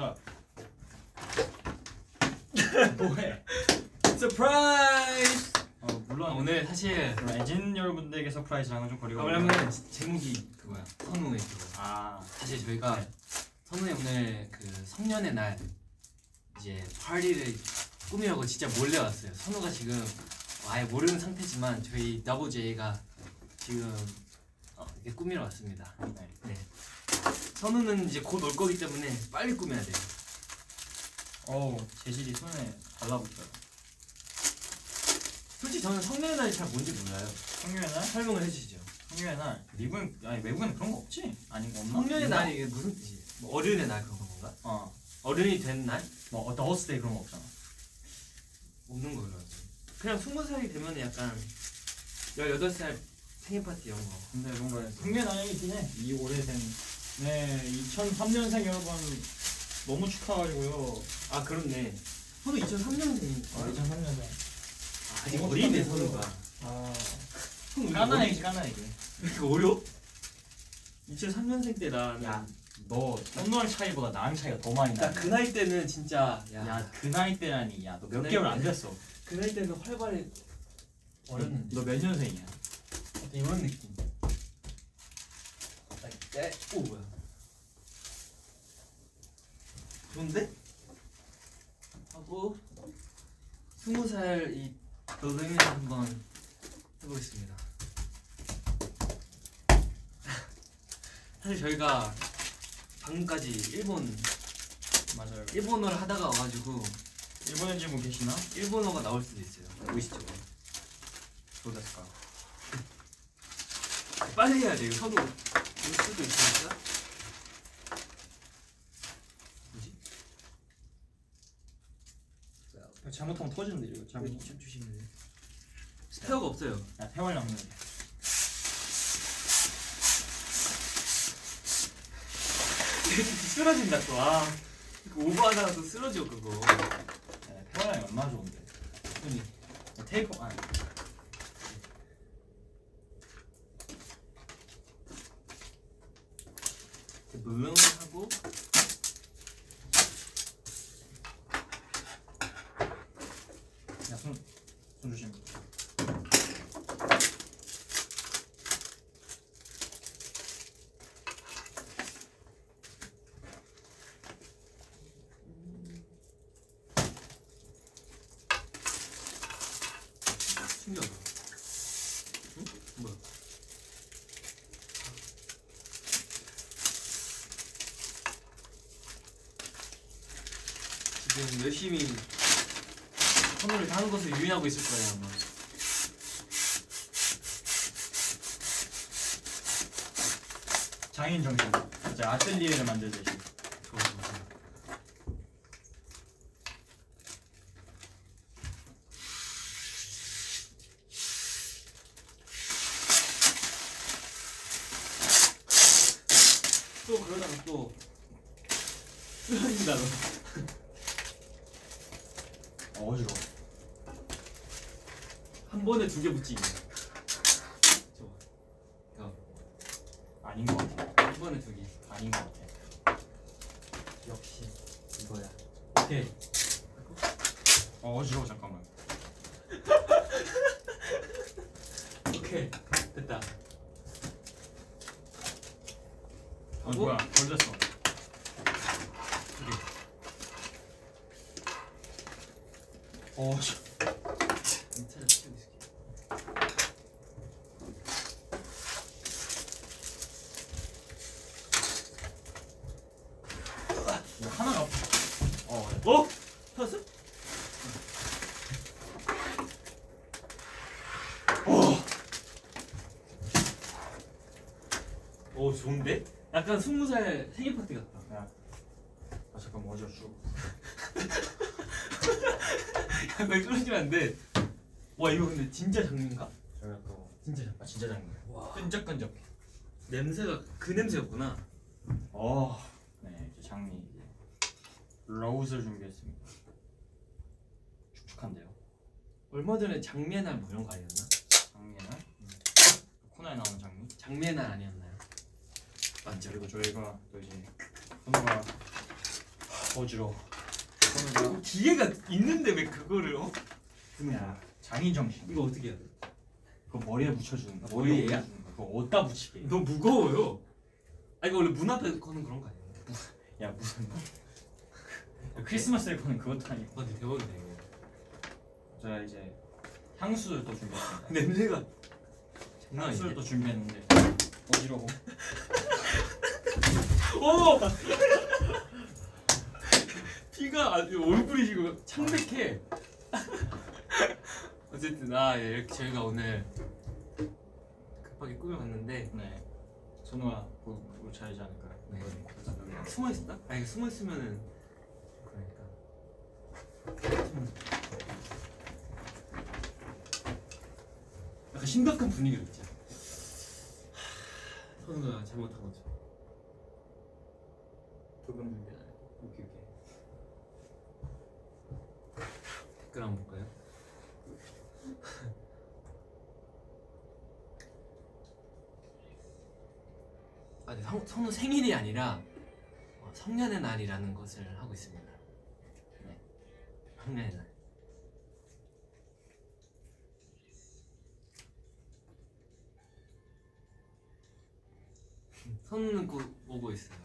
up? 뭐해? surprise! 어 물론 아, 오늘 사실 엔진 여러분들에게 surprise랑은 좀 거리가 아, 왜냐면 제목이 그거야 선우의 그거 아 사실 저희가 선우의 오늘 그 성년의 날 이제 파티를 꾸미려고 진짜 몰래 왔어요 선우가 지금 아예 모르는 상태지만 저희 나보제이가 지금 어, 이렇게 꾸미러 왔습니다 네. 네 선우는 이제 곧 올 거기 때문에 빨리 꾸며야 돼요 어우 재질이 손에 달라붙어요. 솔직히 저는 성년의 날이 잘 뭔지 몰라요 성년의 날? 설명을 해주시죠 성년의 날 미국은 아니 외국에는 그런 거 없지? 아니 없나? 성년의 있나? 날이 이게 무슨 뜻이에요? 뭐 어른의 날 그런 건가? 어. 어른이 된 날? 뭐 adult's day 그런 거 없잖아. 없는 걸로 알고. 그냥 스무 살이 되면 약간 18살 생일 파티 이런 거 근데 뭔가 성년의 날이긴 해. 이 오래된 네 2003년생 여러분 너무 축하가지고요. 아 그렇네 선우 2003년생이니까 아 2003년생. 아직 너무 어리네 축하드리고요. 선우가 아 까나이지 까나이지. 이거 어려? 2003년생 때 나는 야. 너 선노랑 차이보다 나랑 차이가 더 많이 나. 나그 나이 때는 진짜 야, 야 그 나이 때라니 야너그몇 나이 개월 안 때. 됐어. 그 나이 때는 활발히 어렸는데 너 몇 년생이야? 약간 이런 느낌 네. 오 뭐야 좋은데? 하고 스무 살이 도전을 한번 해보겠습니다 사실 저희가 방금까지 일본 맞아요. 일본어를 하다가 와가지고 일본에 지금 계시나? 일본어가 나올 수도 있어요 보이시죠? 도됐을까? 빨리 해야 돼요 서로 올 수도 있으니까 뭐지? 잘못하면 터지는데 이거 잘못. 좀 조심해 스페어가 없어요 야 태월 남는. 쓰러진다 또아 이거 오버하다가 또 쓰러져 그거 야 태월이 얼마나 좋은데. 야, 테이프 아 니. 물렁하고 야손손 조심. 신기하다 응? 뭐야 지금 열심히 선물을 다 하는 것을 유인하고 있을 거예요 아마 장인 정신. 진짜 아틀리에를 만들듯이. 좋아 좋아 좋아 또 그러다가 또 쓰러진다 너 어, 어지러워. 한 번에 두 개 붙이기 저거 아닌 것 같아. 한 번에 두개 아닌 것 같아. 역시 이거야 오케이. 어, 어지러워 잠깐만. 오케이 됐다 어, 뭐야? 걸렸어. 어, 씨. 괜찮아 치우고 있을게 이거 하나가 없. 어, 어? 찾았어? 오 좋은데? 약간 스무 살 생일 파티 같다. 야. 아 잠깐만 어지러워. 약간 뚫어지면 안 돼. 와 이거 근데 진짜 장미인가? 저희가 또 진짜 장. 아, 진짜 장면. 와 끈적끈적. 냄새가 그 냄새였구나. 어, 네 이제 장미 이제 로우즈를 준비했습니다. 축축한데요. 얼마 전에 장미의 날뭐 이런 거 아니었나? 장미는 코나에 나오는 장미. 장미의 날 아니었나요? 맞죠. 그리고 저희가 또 이제 선우가 어지러워. 어, 기계가 있는데 왜 그거를 어? 야 장인 정신. 이거 어떻게 해야 돼? 그거 머리에 붙여주는 거. 머리에야? 머리에 붙여주는 거. 그거 어디다 붙이게. 너무 무거워요. 아 이거 원래 문 앞에 거는 그런 거 아니에요? 야 무슨 크리스마스에 거는 그것도 아니고. 아 근데 대박이네 이거. 제가 이제 향수를 또 준비했습니다. 냄새가 장난 향수를 아니네. 또 준비했는데 어지러워. 오! 피가 아주 얼굴이 지금 창백해. 어쨌든 아 예, 이렇게 저희가 오늘 급하게 꾸며봤는데 네. 선우가 그거 잘하지 않을까요? 네. 숨어 있었다? 아니 숨어 있으면은 그러니까. 약간 심각한 분위기로 있지. 선우가 잘못한 거죠. 조금 준비해. 오케이 오케이. 댓글 한번 볼까요? 아, 네, 성, 성우 생일이 아니라 어, 성년의 날이라는 것을 하고 있습니다. 네, 성년의 날. 꼭 오고 있어요.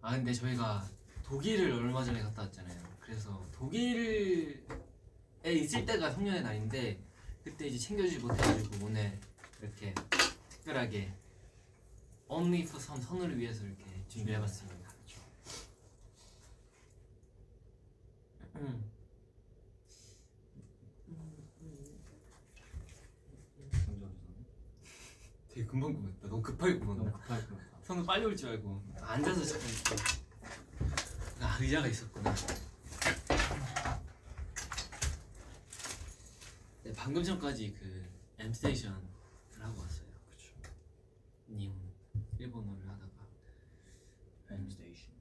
아 근데 저희가 독일을 얼마 전에 갔다 왔잖아요. 그래서 독일에 있을 때가 성년의 날인데 그때 이제 챙겨주지 못해가지고 오늘 이렇게 특별하게 Only for Some 선우를 위해서 이렇게 준비해봤습니다. 음. 먼저 되게 금방 꾸몄다. 너무 급하게 너무 꾸몄다. 급하게 끊었다. 선우 빨리 올 줄 알고 앉아서 잠깐 아 의자가 있었구나. 네, 방금 전까지 그 엠스테이션을 하고 왔어요. 그렇죠. 니혼 일본어를 하다가 엠스테이션.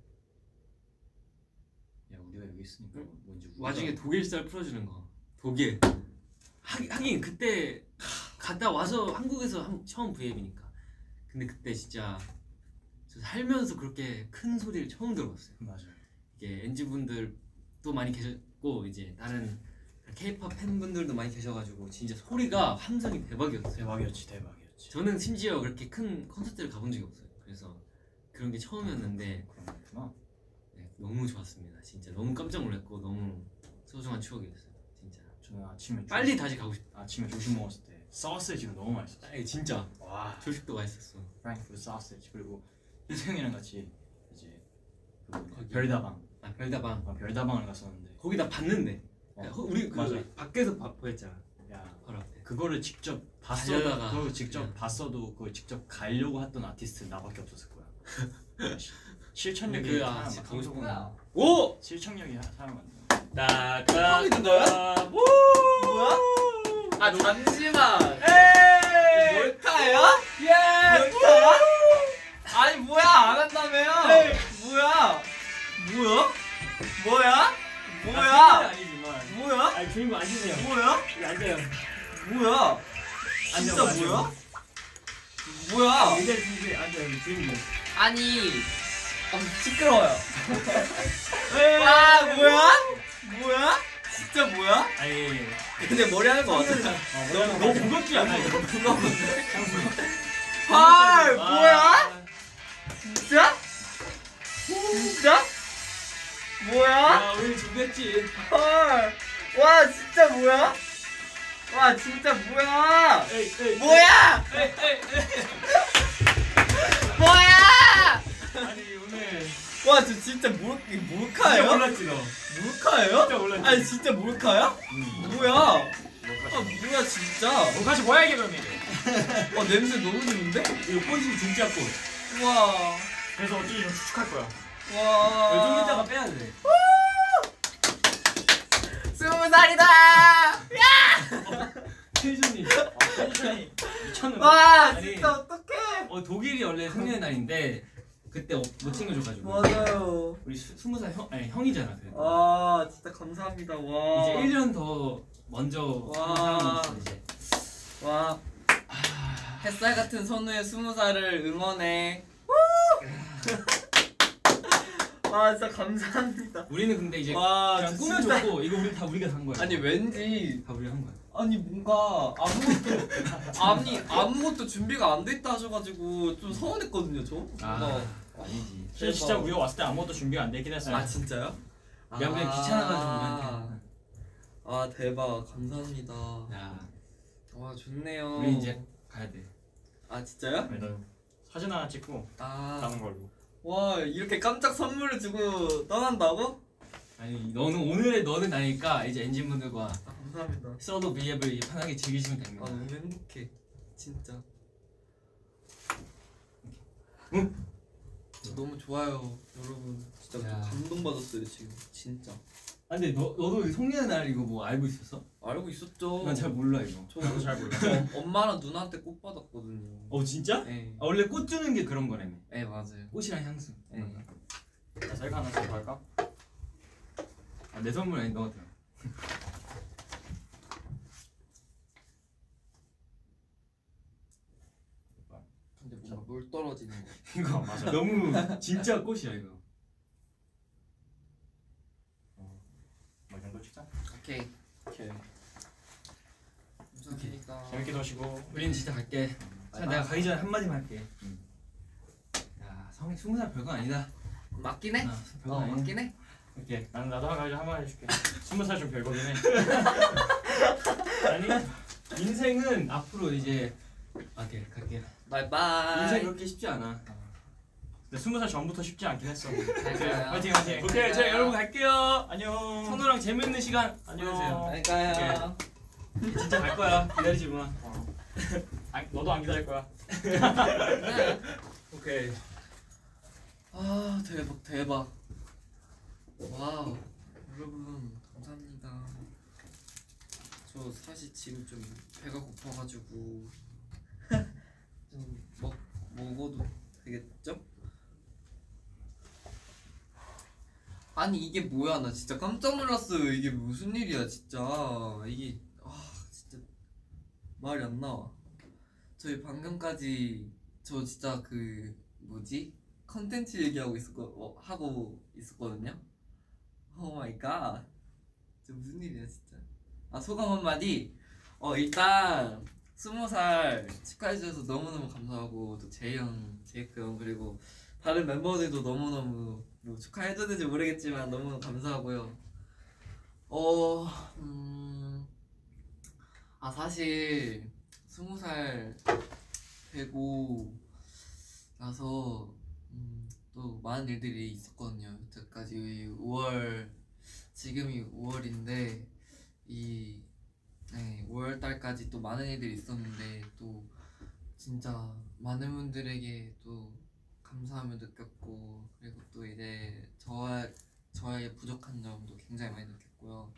야 우리가 여기 있으니까 응? 뭔지 우리가- 와중에 독일 쌀 풀어주는 거. 독일. 하긴, 하긴 그때 갔다 와서 한국에서 한- 처음 V앱이니까. 근데 그때 진짜 저 살면서 그렇게 큰 소리를 처음 들어봤어요. 맞아요. 이게 엔지 분들도 많이 계셨고 이제 다른 K-pop 팬분들도 많이 계셔가지고 진짜 소리가 함성이 대박이었어요. 대박이었지 대박이었지. 저는 심지어 그렇게 큰 콘서트를 가본 적이 없어요. 그래서 그런 게 처음이었는데 그런 거구나. 네, 너무 좋았습니다. 진짜 너무 깜짝 놀랐고 너무 소중한 추억이었어요. 진짜 저는 아침에 빨리 다시 가고 싶다. 아침에 조식 먹었을 때 소시지가 너무 맛있었어. 아니 진짜 와. 조식도 맛있었어. 프랑크푸르트 소시지 그리고 희승이랑 같이 이제 그 거기. 별다방 아 별다방 아, 별다방을 갔었는데 거기 다 봤는데 어, 우리 그 맞아. 밖에서 봐- 보였잖아. 야 바로 앞에. 그거를 직접 봤어도 달려다가 그걸 직접 그냥. 봤어도 그걸 직접 가려고 했던 아티스트 나밖에 없었을 거야. 시- 실천력이 근데 그, 아, 사람 오! 실천력이 하- 사람 안 따따. 형이 든 거야? 오! 뭐야? 아 잠시만 에이! 몰카야? 예! 몰카야? 아니 뭐야 안 한다며요? 에이. 뭐야? 뭐야? 뭐야? 아, 뭐야? 뭐야? 아니 주인공 앉으세요. 뭐야? 여기 앉아요. 뭐야? 진짜 앉아, 뭐야? 뭐야? 의자에 주인공 앉아요. 주인공. 아니 아, 시끄러워요 에이! 아 뭐야? 뭐야? 진짜 뭐야? 아니. 근데 머리 하는 거 같아 너무 너무 무겁지 않아 이거? 헐 뭐야? 진짜? 진짜? 뭐야? 야, 우리 준비했지. 헐! 와 진짜 뭐야? 와 진짜 뭐야? 에이, 에이. 뭐야? 에이, 에이, 에이. 뭐야? 아니 오늘 와 저 진짜 몰 진짜 몰카예요? 몰랐지 너. 몰카예요? 진짜 몰랐지. 아니 진짜 몰카야? 뭐야? 아 뭐야 진짜? 목까지 뭐야 이게 그러면? 와 냄새 너무 좋은데? 이거 꽃이 진짜 꽃. 와. 그래서 어찌 좀 추측할 거야. 와. 좀 이따가 빼야 돼. 스무 살이다. 텐션이. 텐션이 미쳤는데. 와. 진짜 어떡해? 어 독일이 원래 성년의 날인데 그때 어- 못 챙겨줘가지고. 맞아요. 우리 스- 스무 살 형, 아니 형이잖아. 그래도. 와 진짜 감사합니다. 와. 이제 1년 더 먼저 와. 이제. 와 햇살 같은 선우의 스무 살을 응원해. 아 진짜 감사합니다. 우리는 근데 이제 와 그냥 진짜- 꾸며줬고 이거 우리 다 우리가 산 거야. 아니 왠지 다 우리가 한 거야. 아니 뭔가 아무것도 아니 아무것도 준비가 안 돼 있다 하셔가지고 좀 서운했거든요 저. 뭔가- 아니지. 진짜, 진짜 우리가 왔을 때 아무것도 준비가 안 되긴 했어요. 아 진짜요? 내가 그냥 귀찮아가지고 아, 우리한테. 아 대박 감사합니다. 야, 와 좋네요. 우리 이제 가야 돼. 아 진짜요? 네, 너 사진 하나 찍고 아. 가는 걸로. 와 이렇게 깜짝 선물을 주고 떠난다고? 아니 너는 오늘의 너는 나니까 이제 엔진분들과 아 감사합니다. 서도 비앱을 편하게 즐기시면 아 됩니다. 너무 행복해 진짜. 응? 저 너무 좋아요 여러분 진짜 야. 감동받았어요 지금 진짜 아 근데 너 너도 송년의 날 이거 뭐 알고 있었어? 알고 있었죠. 난 잘 몰라 이거. 저 나도 잘 몰라. 저 엄마랑 누나한테 꽃 받았거든요. 어 진짜? 네. 아, 원래 꽃 주는 게 그런 거라며. 네 맞아요. 꽃이랑 향수. 네. 자, 셀카 하나 찍고 할까? 아, 내 선물 아닌 것 같아. 근데 뭔가 물 떨어지는 거. 이거 아, 맞아. 너무 진짜 꽃이야 이거. 뭐 이 정도 찍자. 오케이. 오케이. 감사합니다. 재밌게 노시고. 우리는 진짜 갈게. 자, 내가 가기 전에 한 마디만 할게. 야, 성이 스무 살 별거 아니다. 맞긴 해. 아, 별거 어 아니야. 맞긴 해. 오케이. 나는 나도 가기 전에 한번 해줄게. 스무 살 좀 별거긴 해. 아니 인생은 앞으로 이제 아, 오케이 갈게. 인생 바이바이. 그렇게 쉽지 않아. 근데 스무 살 전부터 쉽지 않긴 했어. 잘 가요. 화이팅 화이팅. 오케이, 자 여러분 갈게요. 안녕. 선우랑 재밌는 시간 안녕. 보내세요. 잘 가요. 진짜 갈 거야. 기다리지 마. 아, 너도 안 기다릴 거야. 네. 오케이. 아 대박 대박. 와우 여러분 감사합니다. 저 사실 지금 좀 배가 고파가지고 좀 먹 먹어도 되겠죠? 아니 이게 뭐야? 나 진짜 깜짝 놀랐어요. 이게 무슨 일이야 진짜. 이게 아 진짜 말이 안 나와. 저희 방금까지 저 진짜 그 뭐지? 컨텐츠 얘기하고 있었거 어, 하고 있었거든요. oh my god. 진짜 무슨 일이야 진짜. 아 소감 한마디. 어 일단 스무 살 축하해 주셔서 너무너무 감사하고 또 형, 제이크 형 그리고 다른 멤버들도 너무너무 뭐 축하해 줬는지 모르겠지만 너무 감사하고요. 어, 음, 아 사실 스무 살 되고 나서 음, 또 많은 일들이 있었거든요. 여태까지 5월 지금이 5월인데 이 네, 5월 달까지 또 많은 일들이 있었는데 또 진짜 많은 분들에게 또 감사함을 느꼈고 그리고 또 이제 저와 저의 부족한 점도 굉장히 많이 느꼈고요.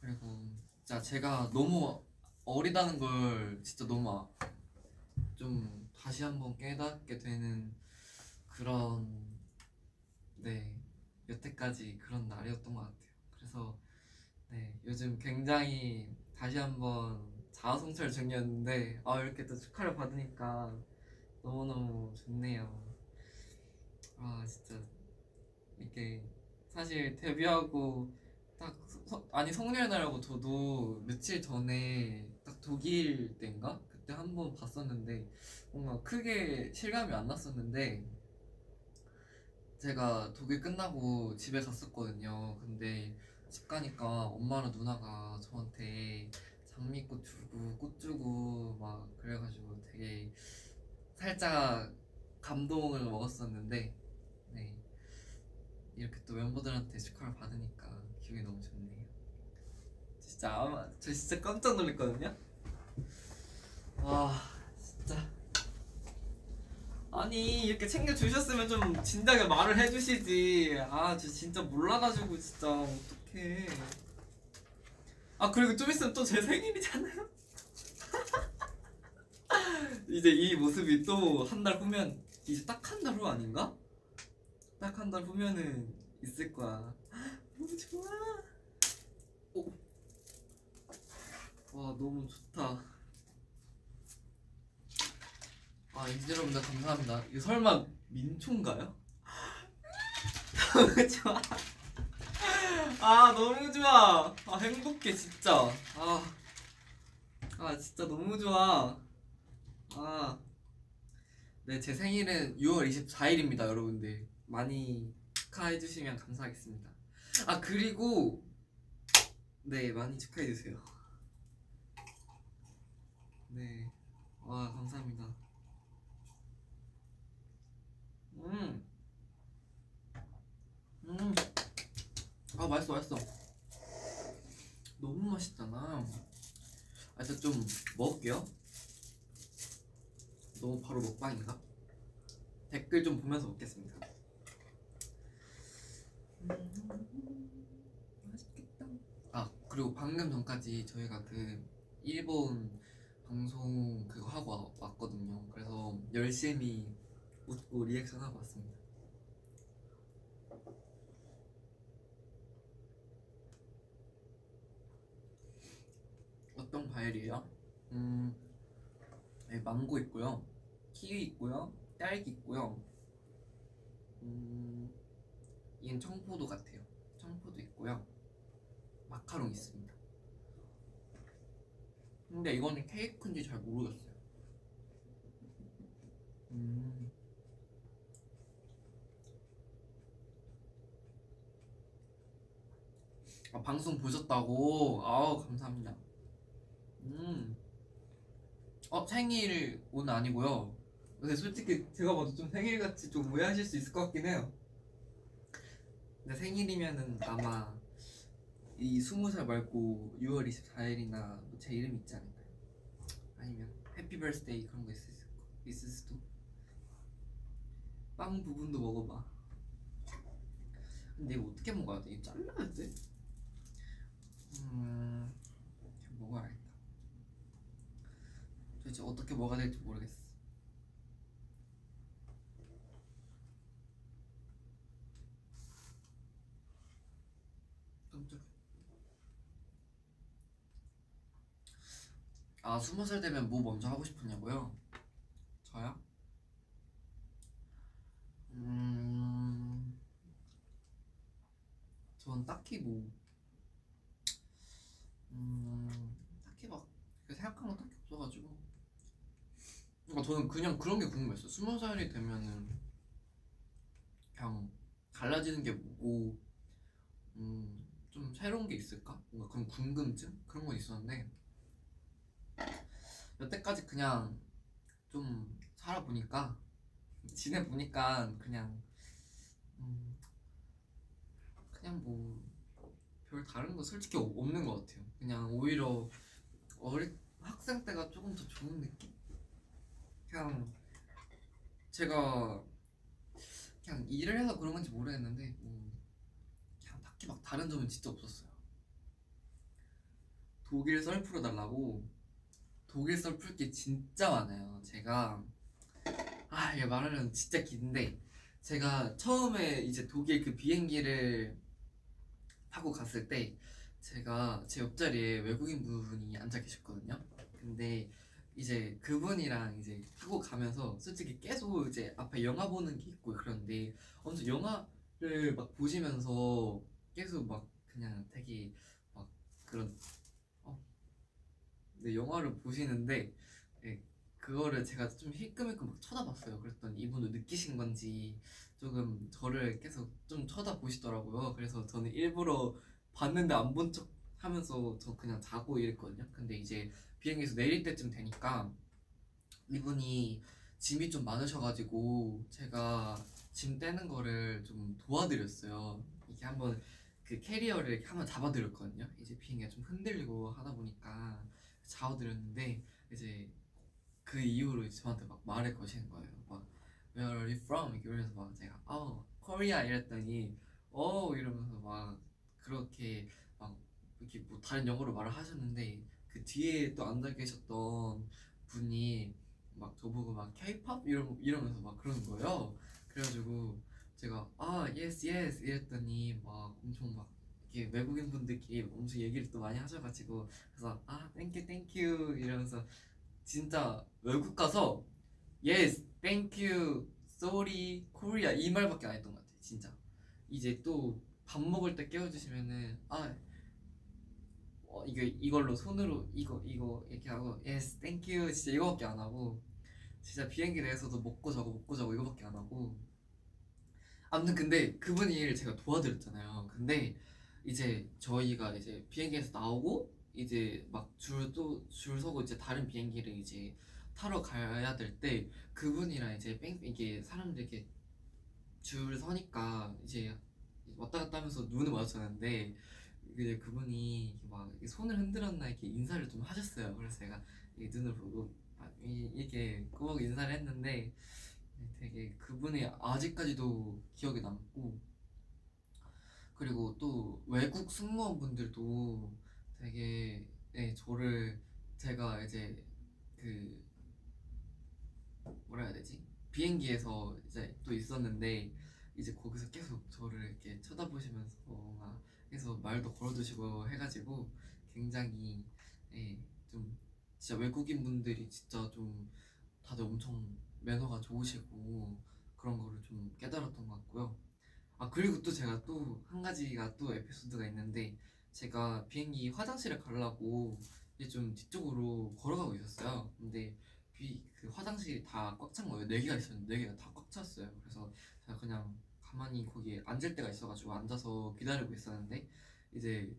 그리고 진짜 제가 너무 어리다는 걸 진짜 너무 아- 좀 다시 한번 깨닫게 되는 그런 네 여태까지 그런 날이었던 것 같아요. 그래서 네 요즘 굉장히 다시 한번 자아성찰 중이었는데 아 이렇게 또 축하를 받으니까 너무너무 좋네요. 아 진짜 이게 사실 데뷔하고 딱 서- 아니 성년의 날하고 저도 며칠 전에 딱 독일 때인가 그때 한 번 봤었는데 뭔가 크게 실감이 안 났었는데 제가 독일 끝나고 집에 갔었거든요. 근데 집 가니까 엄마랑 누나가 저한테 장미꽃 주고 꽃 주고 막 그래가지고 되게 살짝 감동을 먹었었는데 네 이렇게 또 멤버들한테 축하를 받으니까 기분이 너무 좋네요. 진짜 아마 저 진짜 깜짝 놀랐거든요. 와 진짜 아니 이렇게 챙겨 주셨으면 좀 진작에 말을 해주시지. 아 저 진짜 몰라가지고 진짜 어떡해. 아 그리고 좀 있으면 또 제 생일이잖아요. 이제 이 모습이 또 한 달 후면 이제 딱 한 달 후 아닌가? 딱 한 달 후면은 있을 거야. 너무 좋아. 오. 와 너무 좋다. 아 인지 여러분들 감사합니다. 이거 설마 민초인가요? 너무 좋아. 아 너무 좋아. 아 행복해 진짜. 아, 아 진짜 너무 좋아. 아, 네제 생일은 6월 24일입니다, 여러분들 많이 축하해 주시면 감사하겠습니다. 아 그리고 네 많이 축하해 주세요. 네, 와 감사합니다. 음. 음. 아 맛있어 맛있어. 너무 맛있잖아. 아 일단 좀 먹을게요. 너무 바로 먹방인가? 댓글 좀 보면서 먹겠습니다. 아 그리고 방금 전까지 저희가 그 일본 방송 그거 하고 와- 왔거든요. 그래서 열심히 웃고 리액션 하고 왔습니다. 어떤 과일이에요? 음, 네, 망고 있고요, 키위 있고요, 딸기 있고요. 음, 이건 청포도 같아요. 청포도 있고요, 마카롱 있습니다. 근데 이거는 케이크인지 잘 모르겠어요. 음. 아, 방송 보셨다고? 아우 감사합니다. 음. 어 생일 오늘 아니고요. 근데 솔직히 제가 봐도 좀 생일 같이 좀 오해하실 수 있을 것 같긴 해요. 근데 생일이면은 아마 이 스무 살 말고 6월 24일이나 제 이름 있지 않을까요? 아니면 해피 버스데이 그런 거 있을, 수- 있을 수도. 빵 부분도 먹어봐. 근데 이거 어떻게 먹어야 돼? 이거 잘라야 돼? 음, 좀 먹어야겠다. 도대체 어떻게 먹어야 될지 모르겠어. 아, 스무 살 되면 뭐 먼저 하고 싶었냐고요? 저요? 음, 전 딱히 뭐, 음, 딱히 막 생각한 건 딱히 없어가지고. 그러니까 저는 그냥 그런 게 궁금했어요. 스무 살이 되면은 그냥 달라지는 게 뭐고, 음, 좀 새로운 게 있을까? 뭔가 그런 궁금증 그런 건 있었는데 여태까지 그냥 좀 살아보니까 지내보니까 그냥 음, 그냥 뭐 별 다른 거 솔직히 없- 없는 것 같아요. 그냥 오히려 어릴 학생 때가 조금 더 좋은 느낌? 그냥 제가 그냥 일을 해서 그런 건지 모르겠는데 뭐 막 다른 점은 진짜 없었어요. 독일 썰 풀어달라고 독일 썰 풀 게 진짜 많아요. 제가 아 이게 말하면 진짜 긴데 제가 처음에 이제 독일 그 비행기를 타고 갔을 때 제가 제 옆자리에 외국인 분이 앉아 계셨거든요. 근데 이제 그분이랑 이제 타고 가면서 솔직히 계속 이제 앞에 영화 보는 게 있고 그런데 엄청 영화를 막 보시면서 계속 막 그냥 되게 막 그런 어, 네, 영화를 보시는데 네, 그거를 제가 좀 힐끔힐끔 막 쳐다봤어요. 그랬더니 이분도 느끼신 건지 조금 저를 계속 좀 쳐다보시더라고요. 그래서 저는 일부러 봤는데 안 본 척 하면서 저 그냥 자고 이랬거든요. 근데 이제 비행기에서 내릴 때쯤 되니까 이분이 짐이 좀 많으셔가지고 제가 짐 떼는 거를 좀 도와드렸어요. 이게 한번 그 캐리어를 이렇게 한번 잡아드렸거든요. 이제 비행기가 좀 흔들리고 하다 보니까 잡아드렸는데 이제 그 이후로 이제 저한테 막 말을 거시는 거예요. 막 Where are you from? 이러면서 막 제가 어 코리아 이랬더니 어 이러면서 막 그렇게 막 이렇게 뭐 다른 영어로 말을 하셨는데 그 뒤에 또 앉아 계셨던 분이 막 저보고 막 K-pop 이러 이러면서 막 그러는 거예요. 그래가지고 제가 아 yes yes 이랬더니 막 엄청 막 이렇게 외국인 분들끼리 엄청 얘기를 또 많이 하셔가지고 그래서 아 thank you thank you 이러면서 진짜 외국 가서 yes thank you sorry korea 이 말밖에 안 했던 것 같아요 진짜. 이제 또 밥 먹을 때 깨워주시면은 아 어, 이거 이걸로 손으로 이거 이거 이렇게 하고 yes thank you 진짜 이거밖에 안 하고 진짜 비행기 내에서도 먹고 자고 먹고 자고 이거밖에 안 하고 아무튼 근데 그분 일 제가 도와드렸잖아요 근데 이제 저희가 이제 비행기에서 나오고 이제 막 줄 또 줄 서고 이제 다른 비행기를 이제 타러 가야 될 때 그분이랑 이제 뺑 이게 사람들 이렇게 줄 서니까 이제 왔다 갔다 하면서 눈을 마주쳤는데 이제 그분이 막 손을 흔들었나 이렇게 인사를 좀 하셨어요. 그래서 제가 이 눈을 보고 이렇게 꼭 인사를 했는데 되게 그분이 아직까지도 기억에 남고 그리고 또 외국 승무원분들도 되게 네, 저를 제가 이제 그 뭐라 해야 되지? 비행기에서 이제 또 있었는데 이제 거기서 계속 저를 이렇게 쳐다보시면서 막 계속 말도 걸어두시고 해가지고 굉장히 예, 좀 진짜 외국인 분들이 진짜 좀 다들 엄청 매너가 좋으시고 그런 거를 좀 깨달았던 것 같고요. 아 그리고 또 제가 또 한 가지가 또 에피소드가 있는데 제가 비행기 화장실에 가려고 이제 좀 뒤쪽으로 걸어가고 있었어요. 근데 비, 그 화장실이 다 꽉 찬 거예요. 네 개가 있었는데 네 개가 다 꽉 찼어요. 그래서 제가 그냥 가만히 거기에 앉을 때가 있어가지고 앉아서 기다리고 있었는데 이제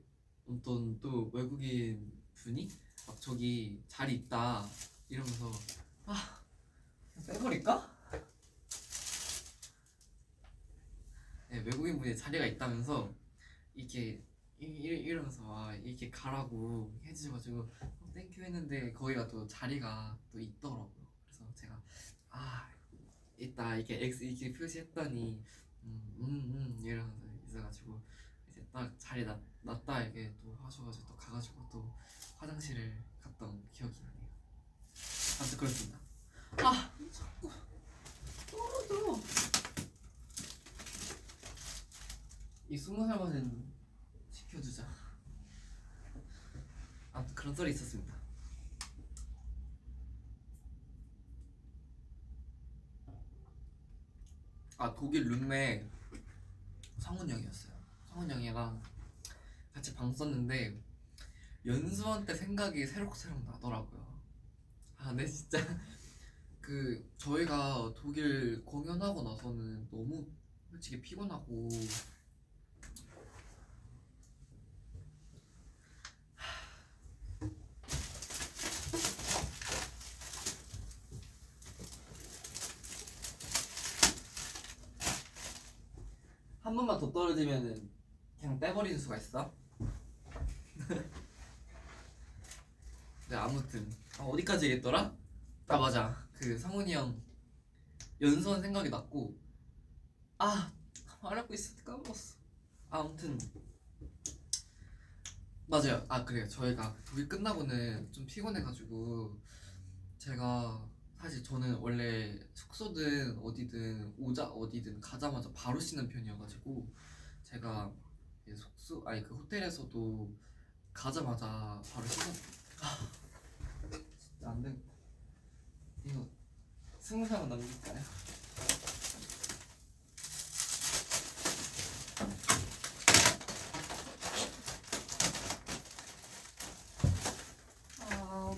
어떤 또 외국인 분이 막 저기 자리 있다 이러면서 아 그냥 빼버릴까? 분이 자리가 있다면서 이렇게 이- 이- 이러면서 아, 이렇게 가라고 해주셔가지고 어, thank you 했는데 거기가 또 자리가 또 있더라고요. 그래서 제가 아 있다 이렇게 X 이렇게 표시했더니 음음 음 음, 음, 이러면서 있어가지고 이제 딱 자리 났, 났다 이렇게 또 하셔가지고 또 가가지고 또 화장실을 갔던 기억이 나네요. 아무튼 그렇습니다. 아 자꾸 떨어져. 이 스무 살만은 지켜주자. 아무튼 그런 썰이 있었습니다. 아 독일 룸메 성훈 형이었어요. 성훈 형이랑 같이 방 썼는데 연수원 때 생각이 새록새록 나더라고요. 아, 네 진짜 그 저희가 독일 공연하고 나서는 너무 솔직히 피곤하고 한 번만 더 떨어지면은 그냥 빼버리는 수가 있어. 네 아무튼. 아, 어디까지 얘기했더라? 아 맞아. 그 상훈이 형 연수원 생각이 났고. 아 말하고 때 까먹었어. 아무튼. 맞아요. 아 그래요. 저희가 독일 끝나고는 좀 피곤해가지고 제가 사실 저는 원래 숙소든 어디든 오자 어디든 가자마자 바로 씻는 편이어가지고 제가 숙소 아니 그 호텔에서도 가자마자 바로 씻는 아 진짜 안 되겠다 이거 스무 살만 남길까요? 아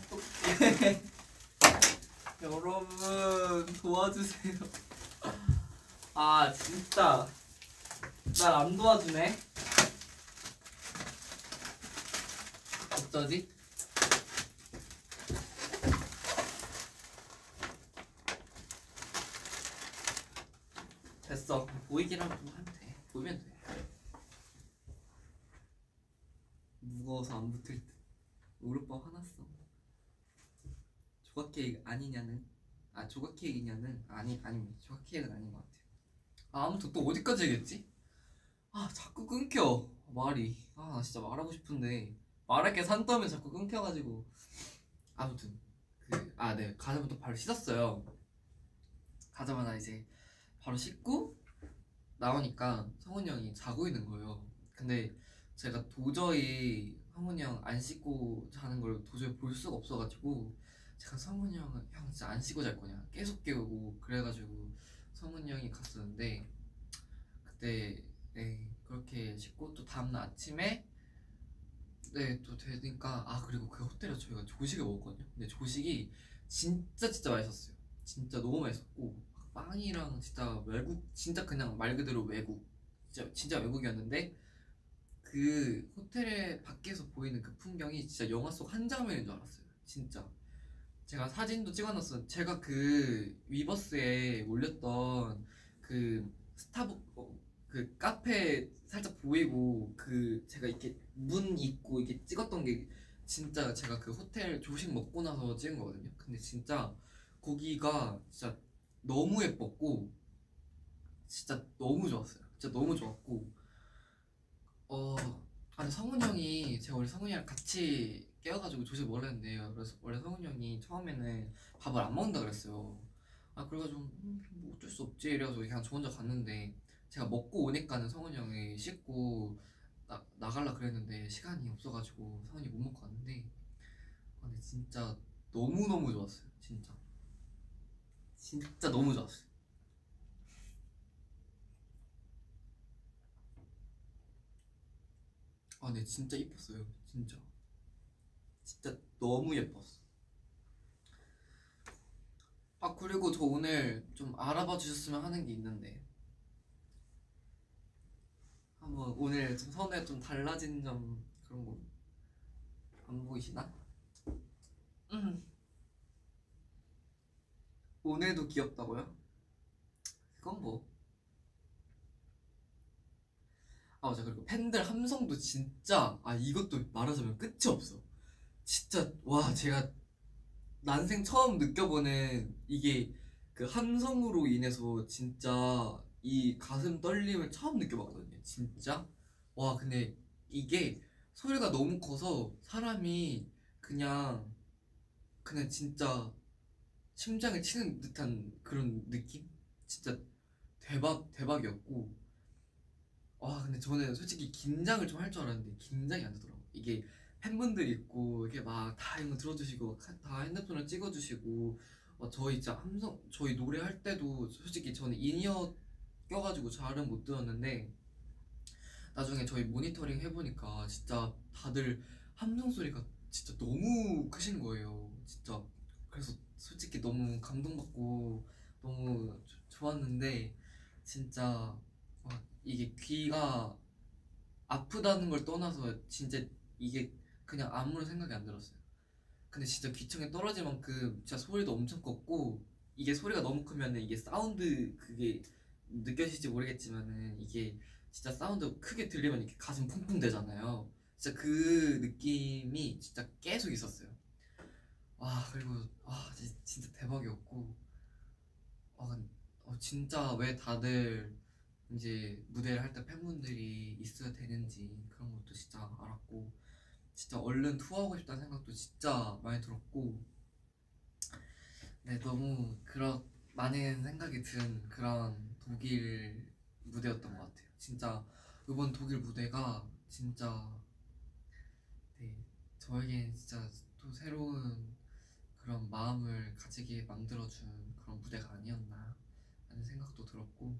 여러분 도와주세요. 아 진짜 날 안 도와주네. 어쩌지? 됐어. 보이기라도 하면 돼 보이면 돼. 무거워서 안 붙을 듯. 우리 오빠 화났어. 조각 케이크 아니냐는 아 조각 케이크냐는 아니 아닙니다. 조각 케이크는 아닌 것 같아요. 아, 아무튼 또 어디까지 얘기했지? 아 자꾸 끊겨. 말이. 아 나 진짜 말하고 싶은데. 말할 게. 산더면 자꾸 끊겨가지고. 아무튼. 그 아 네. 가자마자 바로 씻었어요. 가자마자 이제 바로 씻고 나오니까 성훈이 형이 자고 있는 거예요. 근데 제가 도저히 성훈이 형 안 씻고 자는 걸 도저히 볼 수가 없어가지고 제가 성훈이 형은 형 진짜 안 씻고 잘 거냐? 계속 깨우고 그래가지고 성훈이 형이 갔었는데 그때 네 그렇게 씻고 또 다음날 아침에 네 또 되니까 아 그리고 그 호텔에서 저희가 조식을 먹었거든요. 근데 조식이 진짜 진짜 맛있었어요. 진짜 너무 맛있었고 빵이랑 진짜 외국 진짜 그냥 말 그대로 외국 진짜 진짜 외국이었는데 그 호텔의 밖에서 보이는 그 풍경이 진짜 영화 속 한 장면인 줄 알았어요. 진짜. 제가 사진도 찍어놨어요 제가 그 위버스에 올렸던 그 스타벅 어, 그 카페 살짝 보이고 그 제가 이렇게 문 있고 이렇게 찍었던 게 진짜 제가 그 호텔 조식 먹고 나서 찍은 거거든요. 근데 진짜 거기가 진짜 너무 예뻤고 진짜 너무 좋았어요. 진짜 너무 좋았고 어 아니 성훈 형이 제가 원래 성훈이랑 같이 깨워가지고 조식 먹으려 했는데 그래서 원래 성훈 형이 처음에는 밥을 안 먹는다 그랬어요. 아 그래가지고 음, 뭐 어쩔 수 없지 이래가지고 그냥 저 혼자 갔는데 제가 먹고 오니까는 성훈이 형이 씻고 나, 나갈라 그랬는데 시간이 없어가지고 성훈이 못 먹고 왔는데 아, 근데 진짜 너무너무 좋았어요 진짜. 진짜 너무 좋았어요. 아 근데 진짜 이뻤어요 진짜. 진짜 너무 예뻤어. 아 그리고 저 오늘 좀 알아봐 주셨으면 하는 게 있는데 한번 오늘 좀 선에 좀 달라진 점 그런 거 안 보이시나? 음. 오늘도 귀엽다고요? 그건 뭐. 아 맞아 그리고 팬들 함성도 진짜 아 이것도 말하자면 끝이 없어. 진짜 와 제가 난생 처음 느껴보는 이게 그 함성으로 인해서 진짜 이 가슴 떨림을 처음 느껴봤거든요. 진짜 와 근데 이게 소리가 너무 커서 사람이 그냥 그냥 진짜 심장을 치는 듯한 그런 느낌? 진짜 대박 대박이었고 와 근데 저는 솔직히 긴장을 좀 할 줄 알았는데 긴장이 안 되더라고 이게 팬분들 있고 이렇게 막 다 이거 들어주시고 카- 다 핸드폰을 찍어주시고 어, 저희 진짜 함성 저희 노래할 때도 솔직히 저는 in-ear 껴가지고 잘은 못 들었는데 나중에 저희 모니터링 해보니까 진짜 다들 함성 소리가 진짜 너무 크신 거예요. 진짜 그래서 솔직히 너무 감동받고 너무 조- 좋았는데 진짜 와, 이게 귀가 아프다는 걸 떠나서 진짜 이게 그냥 아무런 생각이 안 들었어요. 근데 진짜 귀청에 떨어질 만큼 진짜 소리도 엄청 컸고 이게 소리가 너무 크면은 이게 사운드 그게 느껴질지 모르겠지만은 이게 진짜 사운드 크게 들리면 이렇게 가슴 쿵쿵 되잖아요. 진짜 그 느낌이 진짜 계속 있었어요. 와 그리고 와 진- 진짜 대박이었고 아 근- 어, 진짜 왜 다들 이제 무대를 할 때 팬분들이 있어야 되는지 그런 것도 진짜 알았고 진짜 얼른 투어하고 싶다는 생각도 진짜 많이 들었고 네 너무 그런 많은 생각이 든 그런 독일 무대였던 것 같아요. 진짜 이번 독일 무대가 진짜 네 저에겐 진짜 또 새로운 그런 마음을 가지게 만들어준 그런 무대가 아니었나 하는 생각도 들었고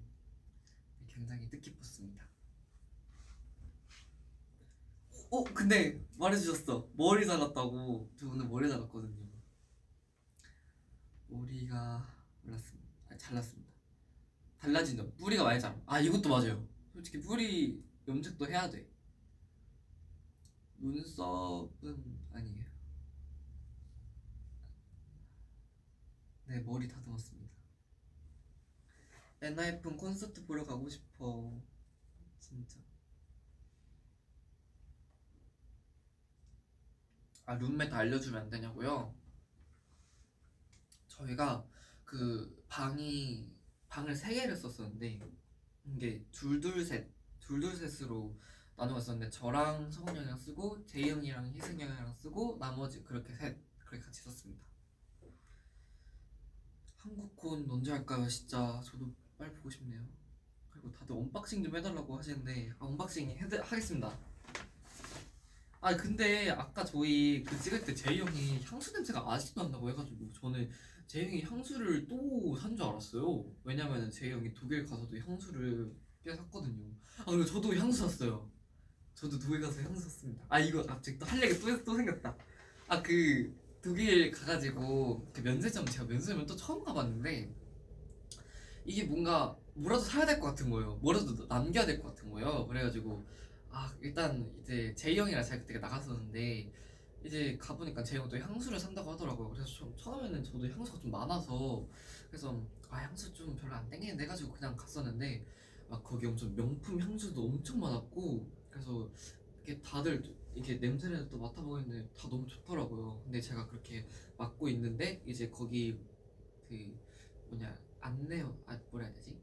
네, 굉장히 뜻깊었습니다. 어 근데 말해주셨어 머리 잘랐다고 저 오늘 머리 잘랐거든요. 머리가 잘랐습니다. 아, 잘랐습니다. 달라진 점 뿌리가 많이 자라. 아 이것도 맞아요. 솔직히 뿌리 염색도 해야 돼. 눈썹은 아니에요. 네 머리 다듬었습니다. 엔하이픈 콘서트 보러 가고 싶어. 진짜. 아 룸메이트 알려주면 안 되냐고요? 저희가 그 방이 방을 세 개를 썼었는데 이게 둘둘셋 둘둘셋으로 나누었었는데 저랑 성훈 형이랑 쓰고 제이 형이랑 희승이 형이랑 쓰고 나머지 그렇게 셋 그렇게 같이 썼습니다. 한국콘 언제 할까요? 진짜 저도 빨리 보고 싶네요. 그리고 다들 unboxing 좀 해달라고 하시는데 아, unboxing 해 하겠습니다. 아 근데 아까 저희 그 찍을 때 재희 형이 향수 냄새가 아직도 난다고 해가지고 저는 재희 형이 향수를 또 산 줄 알았어요. 왜냐면은 재희 형이 독일 가서도 향수를 꽤 샀거든요. 아 그리고 저도 향수 샀어요. 저도 독일 가서 향수 샀습니다. 아 이거 갑자기 또할 얘기 또, 또 생겼다. 아 그 독일 가가지고 그 면세점 제가 면세점을 또 처음 가봤는데 이게 뭔가 뭐라도 사야 될 것 같은 거예요. 뭐라도 남겨야 될 것 같은 거예요. 그래가지고 아 일단 이제 형이랑 제가 그때 나갔었는데 이제 가보니까 제이 형도 향수를 산다고 하더라고요. 그래서 좀 처음에는 저도 향수가 좀 많아서 그래서 아 향수 좀 별로 안 땡기는데 해가지고 그냥 갔었는데 막 거기 엄청 명품 향수도 엄청 많았고 그래서 이렇게 다들 이렇게 냄새를 또 맡아보고 있는데 다 너무 좋더라고요. 근데 제가 그렇게 맡고 있는데 이제 거기 그 뭐냐 안내요 아 뭐라 해야 되지?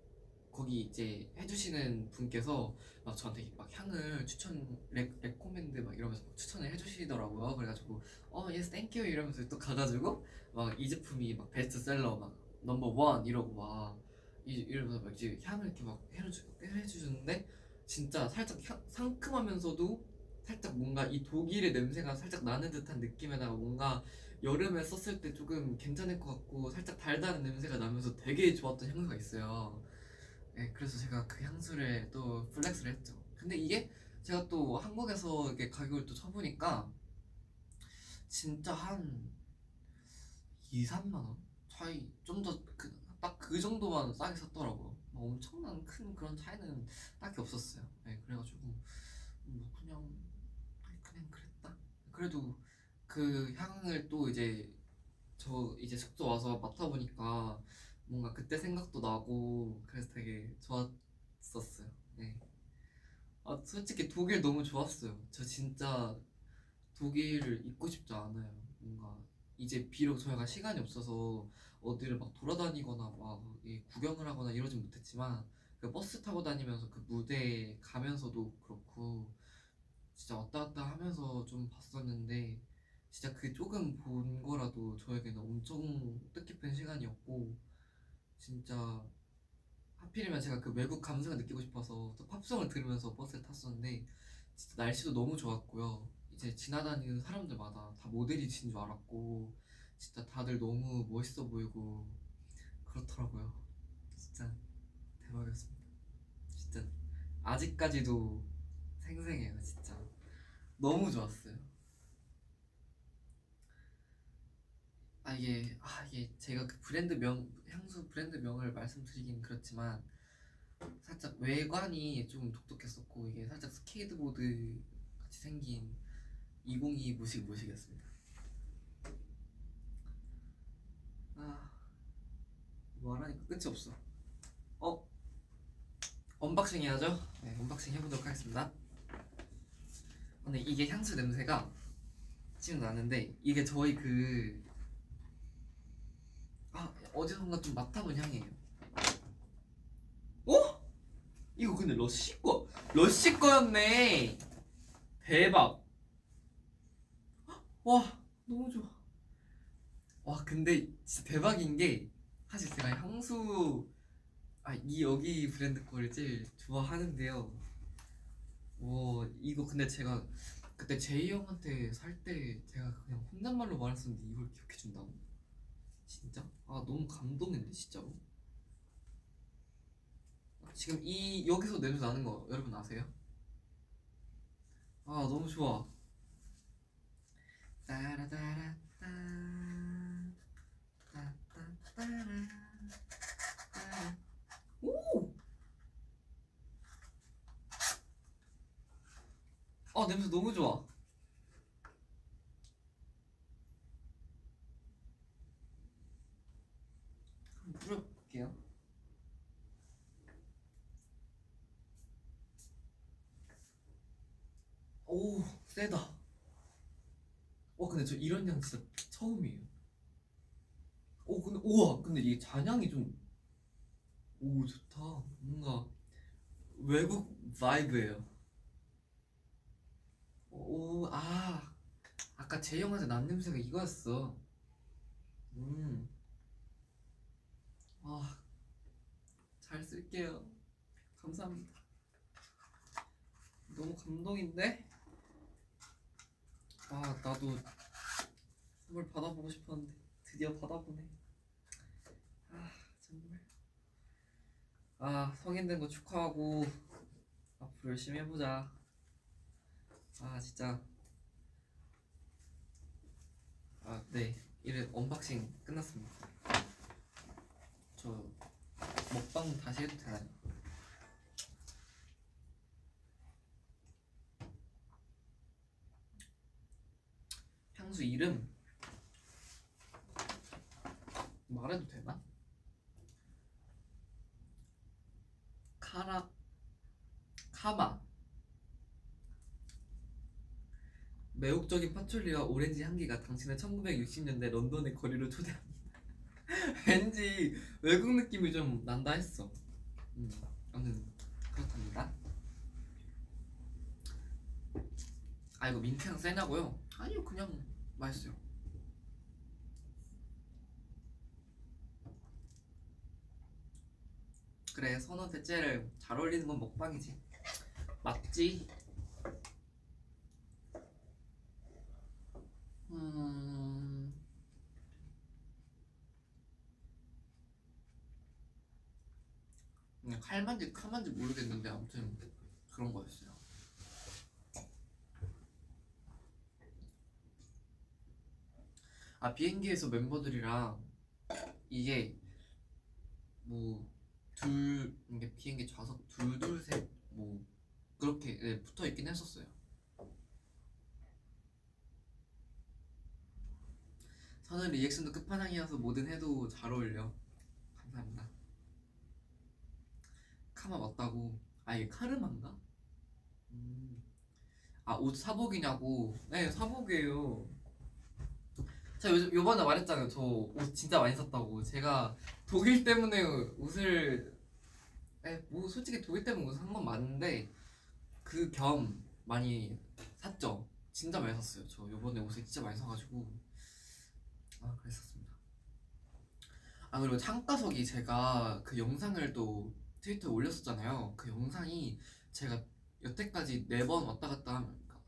거기 이제 해주시는 분께서 막 저한테 막 향을 추천 re, recommend 막 이러면서 막 추천을 해주시더라고요. 그래가지고 어 yes thank you 이러면서 또 가가지고 막 이 제품이 막 베스트셀러 막 number one 이러고 막 이, 이러면서 막 이제 향을 이렇게 막 해주, 해주는데 진짜 살짝 향, 상큼하면서도 살짝 뭔가 이 독일의 냄새가 살짝 나는 듯한 느낌에다가 뭔가 여름에 썼을 때 조금 괜찮을 것 같고 살짝 달달한 냄새가 나면서 되게 좋았던 향수가 있어요. 네, 그래서 제가 그 향수를 또 flex를 했죠. 근데 이게 제가 또 한국에서 이게 가격을 또 쳐보니까 진짜 한 2, 3만 원 차이 좀 더 딱 그 정도만 싸게 샀더라고요. 뭐 엄청난 큰 그런 차이는 딱히 없었어요. 네, 그래가지고 뭐 그냥 그냥 그랬다. 그래도 그 향을 또 이제 저 이제 숙소 와서 맡아보니까 뭔가 그때 생각도 나고 그래서 되게 좋았었어요. 네. 아 솔직히 독일 너무 좋았어요. 저 진짜 독일을 잊고 싶지 않아요. 뭔가 이제 비록 저희가 시간이 없어서 어디를 막 돌아다니거나 막이 구경을 하거나 이러진 못했지만 그 버스 타고 다니면서 그 무대에 가면서도 그렇고 진짜 왔다 갔다 하면서 좀 봤었는데 진짜 그 조금 본 거라도 저에게는 엄청 뜻깊은 시간이었고 진짜 하필이면 제가 그 외국 감성을 느끼고 싶어서 또 팝송을 들으면서 버스를 탔었는데 진짜 날씨도 너무 좋았고요. 이제 지나다니는 사람들마다 다 모델이신 줄 알았고 진짜 다들 너무 멋있어 보이고 그렇더라고요. 진짜 대박이었습니다. 진짜 아직까지도 생생해요. 진짜 너무 좋았어요. 아 이게 아 이게 제가 그 브랜드 명 향수 브랜드 명을 말씀드리긴 그렇지만 살짝 외관이 좀 독특했었고 이게 살짝 스케이트보드 같이 생긴 202 무식 무식이었습니다. 아 말하니까 끝이 없어. 어 unboxing 해야죠? 네 unboxing 해보도록 하겠습니다. 근데 이게 향수 냄새가 지금 나는데 이게 저희 그 아, 어디선가 좀 맡아본 향이에요. 어? 이거 근데 러쉬 거, 러쉬 거였네. 대박. 와, 너무 좋아. 와, 근데 진짜 대박인 게 사실 제가 향수 아, 이 여기 브랜드 거를 제일 좋아하는데요. 와, 이거 근데 제가 그때 제이 형한테 살 때 제가 그냥 혼잣말로 말했었는데 이걸 기억해 준다고? 아 너무 감동인데 진짜로 지금 이 여기서 냄새 나는 거 여러분 아세요? 아 너무 좋아 따라따라따 따따따라 따라. 오! 아 냄새 너무 좋아 한번 뿌려볼게요. 오, 세다. 와, 근데 저 이런 향 진짜 처음이에요. 오, 근데, 우와, 근데 이게 잔향이 좀, 오, 좋다. 뭔가 외국 바이브예요. 오, 아, 아까 제 형한테 난 냄새가 이거였어. 음. 아, 잘 쓸게요. 감사합니다. 너무 감동인데? 아, 나도 선물 받아보고 싶었는데 드디어 받아보네. 아, 정말. 아 성인 된 거 축하하고 앞으로 열심히 해보자 아 진짜 아 네 이래 unboxing 끝났습니다 저 먹방 다시 해도 되나요? 향수 이름 말해도 되나? 카라 카마 매혹적인 파출리와 오렌지 향기가 당신의 1960년대 런던의 거리로 초대합니다. 왠지 외국 느낌이 좀 난다 했어. 음, 아무튼 그렇답니다. 아 이거 민트향 세냐고요? 아니요 그냥 맛있어요. 그래 선호 대체를 잘 어울리는 건 먹방이지. 맞지? 음. 그냥 칼만지 카만지 모르겠는데 아무튼 그런 거였어요. 아 비행기에서 멤버들이랑 이게 뭐둘 이게 비행기 좌석 둘둘셋 뭐 그렇게 네, 붙어 있긴 했었어요. 선은 리액션도 끝판왕이어서 뭐든 해도 잘 어울려. 감사합니다. 카마 맞다고. 아 이게 카르마인가? 음. 아옷 사복이냐고. 네 사복이에요. 제가 요즘 요번에 말했잖아요. 저 옷 진짜 많이 샀다고. 제가 독일 때문에 옷을 에, 뭐 솔직히 독일 때문에 옷 산 건 맞는데 그 겸 많이 샀죠. 진짜 많이 샀어요. 저 요번에 옷을 진짜 많이 사가지고 아 그랬었습니다. 아 그리고 창가석이 제가 그 영상을 또 트위터에 올렸었잖아요. 그 영상이 제가 여태까지 네 번 왔다 갔다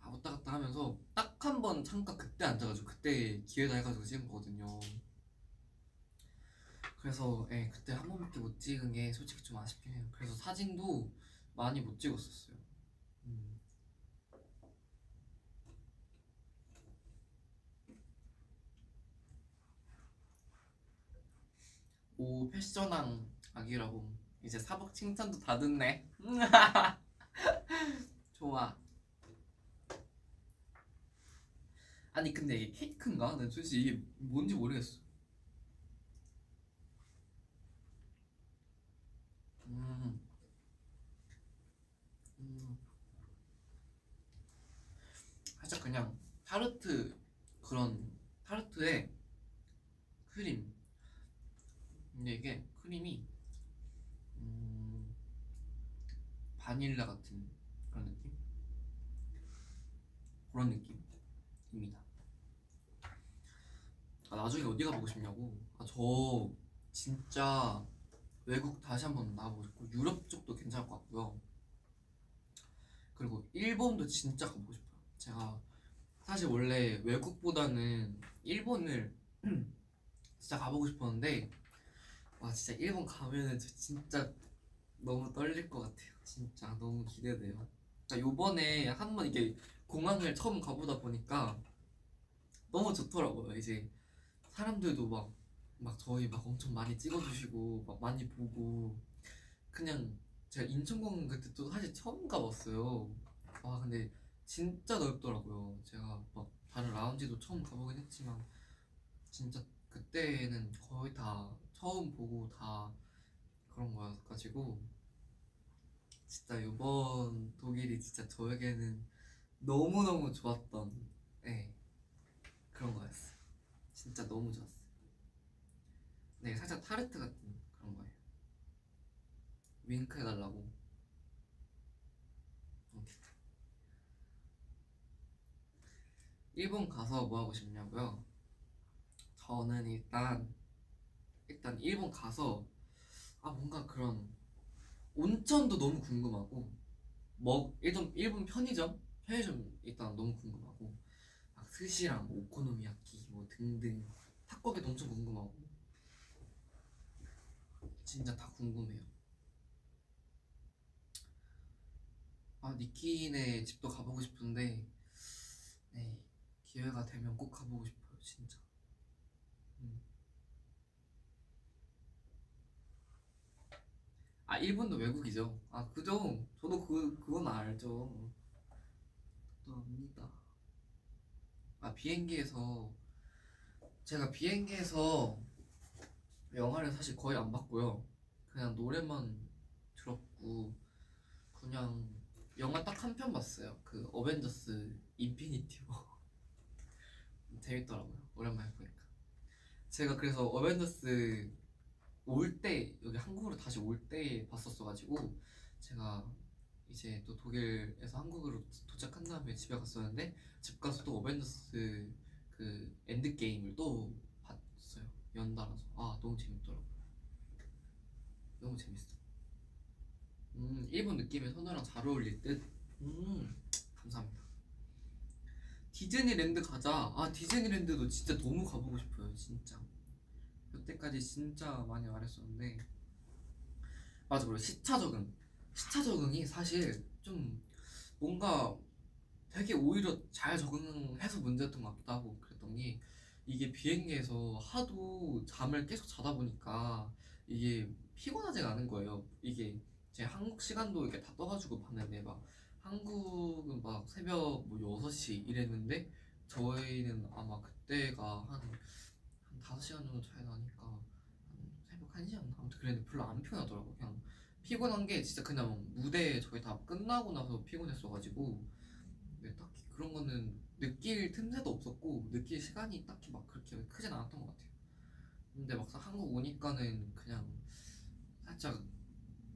왔다 갔다 하면서 딱 한번 창가 그때 앉아가지고 그때 기회다 해가지고 찍은 거거든요. 그래서 예 그때 한 번밖에 못 찍은 게 솔직히 좀 아쉽긴 해요. 그래서 사진도 많이 못 찍었었어요. 음. 오 패션왕 아기라고 이제 사복 칭찬도 다 듣네. 좋아. 아니 근데 이게 케이크인가? 난 솔직히 이게 뭔지 모르겠어. 음. 음. 살짝 그냥 타르트 그런 타르트에 크림. 근데 이게 크림이 음, 바닐라 같은 그런 느낌? 그런 느낌입니다. 아, 나중에 어디 가보고 싶냐고? 아, 저 진짜 외국 다시 한번 나가보고 싶고 유럽 쪽도 괜찮을 것 같고요. 그리고 일본도 진짜 가보고 싶어요. 제가 사실 원래 외국보다는 일본을 진짜 가보고 싶었는데 와 진짜 일본 가면은 저 진짜 너무 떨릴 것 같아요. 진짜 너무 기대돼요. 그러니까 요번에 한 번 이게 공항을 처음 가보다 보니까 너무 좋더라고요. 이제 사람들도 막, 막 저희 막 엄청 많이 찍어주시고 막 많이 보고 그냥 제가 인천공항 그때 또 사실 처음 가봤어요. 와 근데 진짜 넓더라고요. 제가 막 다른 라운지도 처음 가보긴 했지만 진짜 그때는 거의 다 처음 보고 다 그런 거여가지고 진짜 이번 독일이 진짜 저에게는 너무너무 좋았던 네, 그런 거였어요 진짜 너무 좋았어요 네 살짝 타르트 같은 그런 거예요 윙크 해달라고. 일본 가서 뭐 하고 싶냐고요? 저는 일단 일단 일본 가서 아 뭔가 그런 온천도 너무 궁금하고 먹 일본 일본 편의점 편의점 일단 너무 궁금하고 막 스시랑 뭐 오코노미야키 뭐 등등 탁구기도 엄청 궁금하고 진짜 다 궁금해요. 아 니키네 집도 가보고 싶은데 네 기회가 되면 꼭 가보고 싶어요 진짜. 음. 아 일본도 외국이죠? 아 그죠? 저도 그 그건 알죠. 또 압니다 아 비행기에서 제가 비행기에서 영화를 사실 거의 안 봤고요 그냥 노래만 들었고 그냥 영화 딱 한 편 봤어요. 그 어벤져스 인피니티 워. 재밌더라고요. 오랜만에 보니까. 제가 그래서 어벤져스 올 때 여기 한국으로 다시 올 때 봤었어가지고 제가 이제 또 독일에서 한국으로 도착한 다음에 집에 갔었는데 집 가서 또 어벤져스 그 엔드 게임을 또 봤어요. 연달아서 아 너무 재밌더라고요. 너무 재밌어. 음, 일본 느낌의 선우랑 잘 어울릴 듯. 음, 감사합니다. 디즈니랜드 가자. 아, 디즈니랜드도 진짜 너무 가보고 싶어요, 진짜. 여태까지 진짜 많이 말했었는데. 맞아, 그리고 시차 적응. 시차 적응이 사실 좀 뭔가 되게 오히려 잘 적응해서 문제였던 것 같기도 하고 그랬던 게 이게 비행기에서 하도 잠을 계속 자다 보니까 이게 피곤하지가 않은 거예요. 이게 제 한국 시간도 이렇게 다 떠가지고 봤는데 막 한국은 막 새벽 뭐 6시 이랬는데 저희는 아마 그때가 한, 한 5시간 정도 차이 나니까 한 새벽 1시였나? 아무튼 그랬는데 별로 안 피곤하더라고요 그냥 피곤한 게 진짜 그냥 무대 저희 다 끝나고 나서 피곤했어가지고 네, 딱히 그런 거는 느낄 틈새도 없었고 느낄 시간이 딱히 막 그렇게 크진 않았던 것 같아요 근데 막상 한국 오니까는 그냥 살짝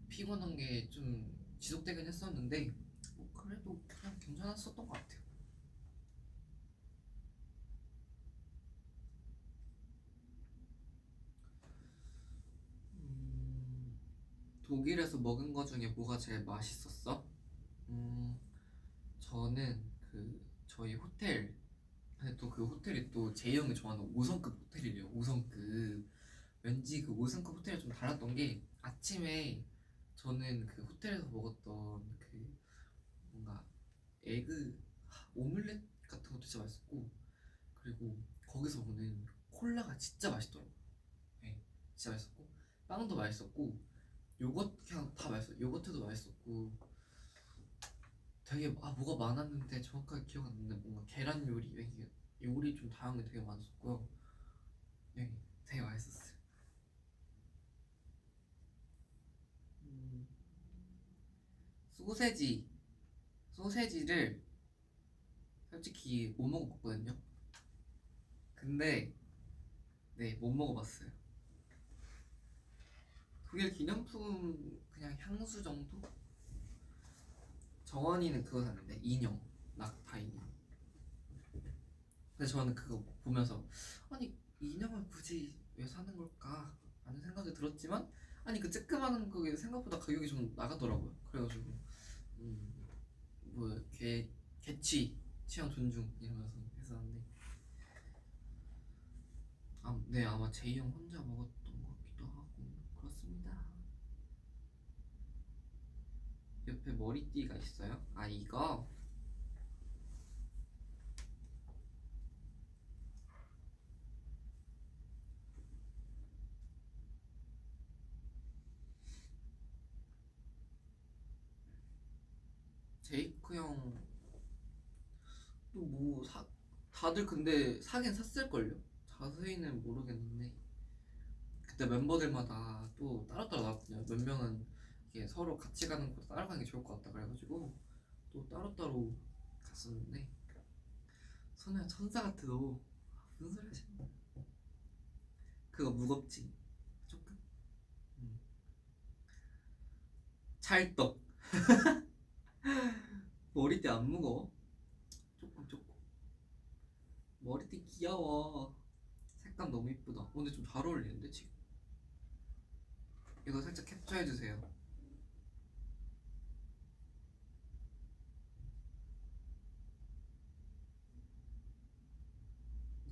피곤한 게 좀 지속되긴 했었는데 뭐 그래도 그냥 괜찮았었던 것 같아요. 음, 독일에서 먹은 거 중에 뭐가 제일 맛있었어? 음, 저는 그 저희 호텔 또 그 호텔이 또 제이 형이 좋아하는 5성급 호텔이래요. 5성급 왠지 그 5성급 호텔이 좀 달랐던 게 아침에 저는 그 호텔에서 먹었던 그 뭔가 에그 하, 오믈렛 같은 것도 진짜 맛있었고 그리고 거기서 먹는 콜라가 진짜 맛있더라고요. 네, 진짜 맛있었고 빵도 맛있었고 요거트 그냥 다 맛있어. 요거트도 맛있었고 되게 아 뭐가 많았는데 정확하게 기억 안 나는데 뭔가 계란 요리 이게 요리 좀 다양하게 되게 많았었고요. 네, 되게 맛있었어요. 음, 소세지 소세지를 솔직히 못 먹어봤거든요. 근데 네 못 먹어봤어요. 독일 기념품 그냥 향수 정도? 정원이는 그거 샀는데 인형 낙타 인형. 근데 저는 그거 보면서 아니 이 인형을 굳이 왜 사는 걸까? 라는 생각이 들었지만 아니 그 쬐끄마한 그게 생각보다 가격이 좀 나가더라고요. 그래가지고 음 뭐개 개취 취향 존중 이러면서 했었는데 아, 네 아마 제이 형 혼자 하고 그렇습니다. 옆에 머리띠가 있어요? 아 이거 제이크 형 또 뭐 사 다들 근데 사긴 샀을걸요? 자세히는 모르겠는데 그때 멤버들마다 또 따로따로 나왔거든요. 몇 명은 이게 서로 같이 가는 것보다 따로 가는 게 좋을 것 같다 그래가지고 또 따로따로 갔었는데 선우야 천사 같아 너. 무슨 소리 하시는 거야? 그거 무겁지? 조금? 음. 찰떡. 머리띠 안 무거워? 조금 조금. 머리띠 귀여워. 색감 너무 이쁘다. 어, 근데 좀 잘 어울리는데 지금 이거 살짝 캡처해주세요.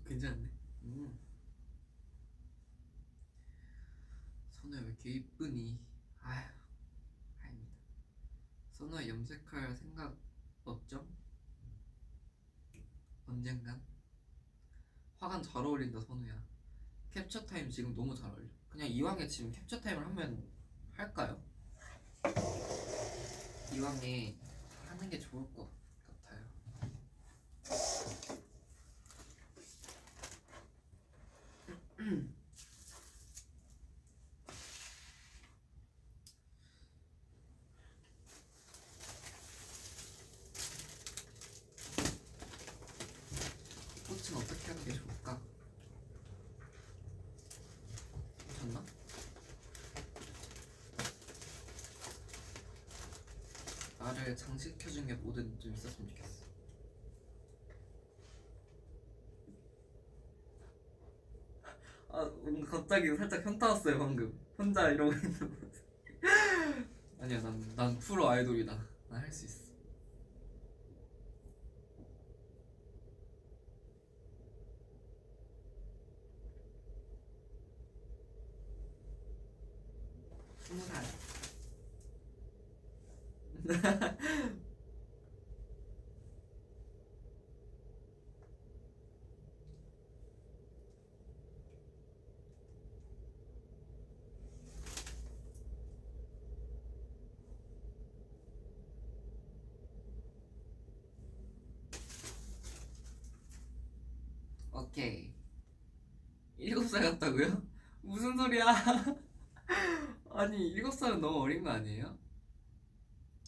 괜찮네. 음. 선우야 왜 이렇게 이쁘니? 아휴 아닙니다. 선우야 염색할 생각 없죠? 언젠간? 화관 잘 어울린다 선우야. 캡처 타임 지금 너무 잘 어울려 그냥 이왕에 지금 캡처 타임을 하면 할까요? 이왕에 하는 게 좋을 것 같아요 꽃은 어떻게 하는 게 좋을까? 괜찮나? 나를 장식해준 게 뭐든 좀 있었으면 좋겠어. 아, 갑자기 살짝 현타 왔어요, 방금. 혼자 이러고 있는 모습. 아니야, 난, 난 프로 아이돌이다. 난 할 수 있어. 스무 살. 오케이. 일곱 살 같다고요? 무슨 소리야? 아니 일곱 살은 너무 어린 거 아니에요?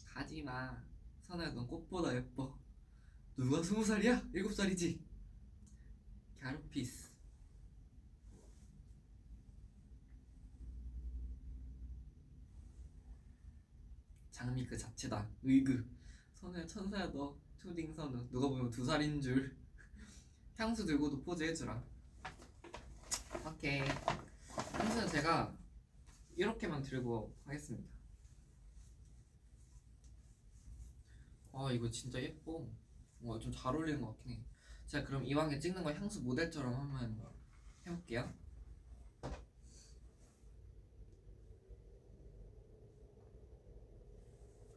가지 마. 선아야 넌 꽃보다 예뻐. 누가 스무 살이야? 일곱 살이지. 갸루피스. 장미 그 자체다. 의그. 선우야 천사야 너 초딩 선우. 누가 보면 두 살인 줄. 향수 들고도 포즈 해주라. 오케이. 향수는 제가 이렇게만 들고 하겠습니다. 아 이거 진짜 예뻐. 와좀잘 어울리는 것 같긴 해. 제가 그럼 이왕에 찍는 거 향수 모델처럼 한번 해볼게요.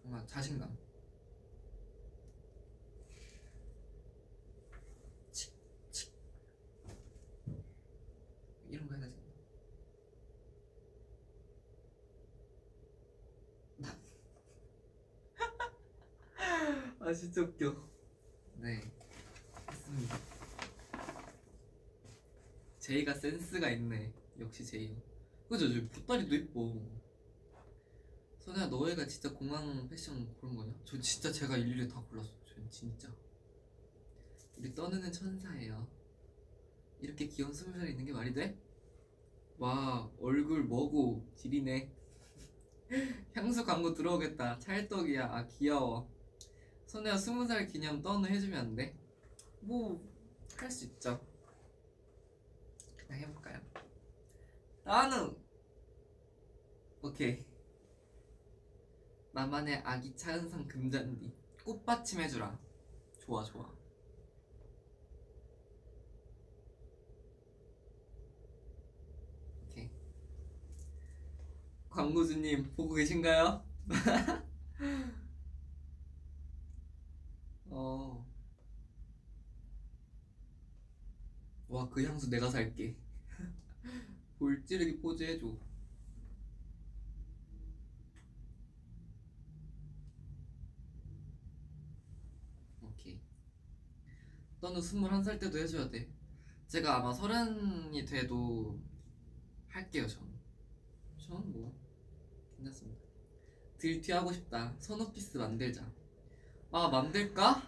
정말 자신감. 칙, 칙. 이런 거 해야 되지. 아 진짜 웃겨. 네, 했습니다. 제이가 센스가 있네. 역시 제이. 그죠? 저 보따리도 이뻐. 선우야 너희가 진짜 공항 패션 고른 거냐? 저 진짜 제가 일일이 다 골랐어. 전 진짜. 우리 떠드는 천사예요. 이렇게 귀여운 스물 살 있는 게 말이 돼? 와 얼굴 뭐고 지리네. 향수 광고 들어오겠다. 찰떡이야. 아 귀여워. 선우야 스무 살 기념 떠는 해주면 안 돼? 뭐 할 수 있죠. 그냥 해볼까요? 나는 오케이. 나만의 아기 차은상 금잔디 꽃받침 해주라. 좋아 좋아. 오케이. 광고주님 보고 계신가요? 어. 와, 그 향수 내가 살게. 볼 찌르기 포즈 해줘. 오케이. 너는 21살 때도 해줘야 돼. 제가 아마 서른이 돼도 할게요, 전. 전 뭐, 괜찮습니다. 들튀 하고 싶다. 선오피스 만들자. 아 만들까?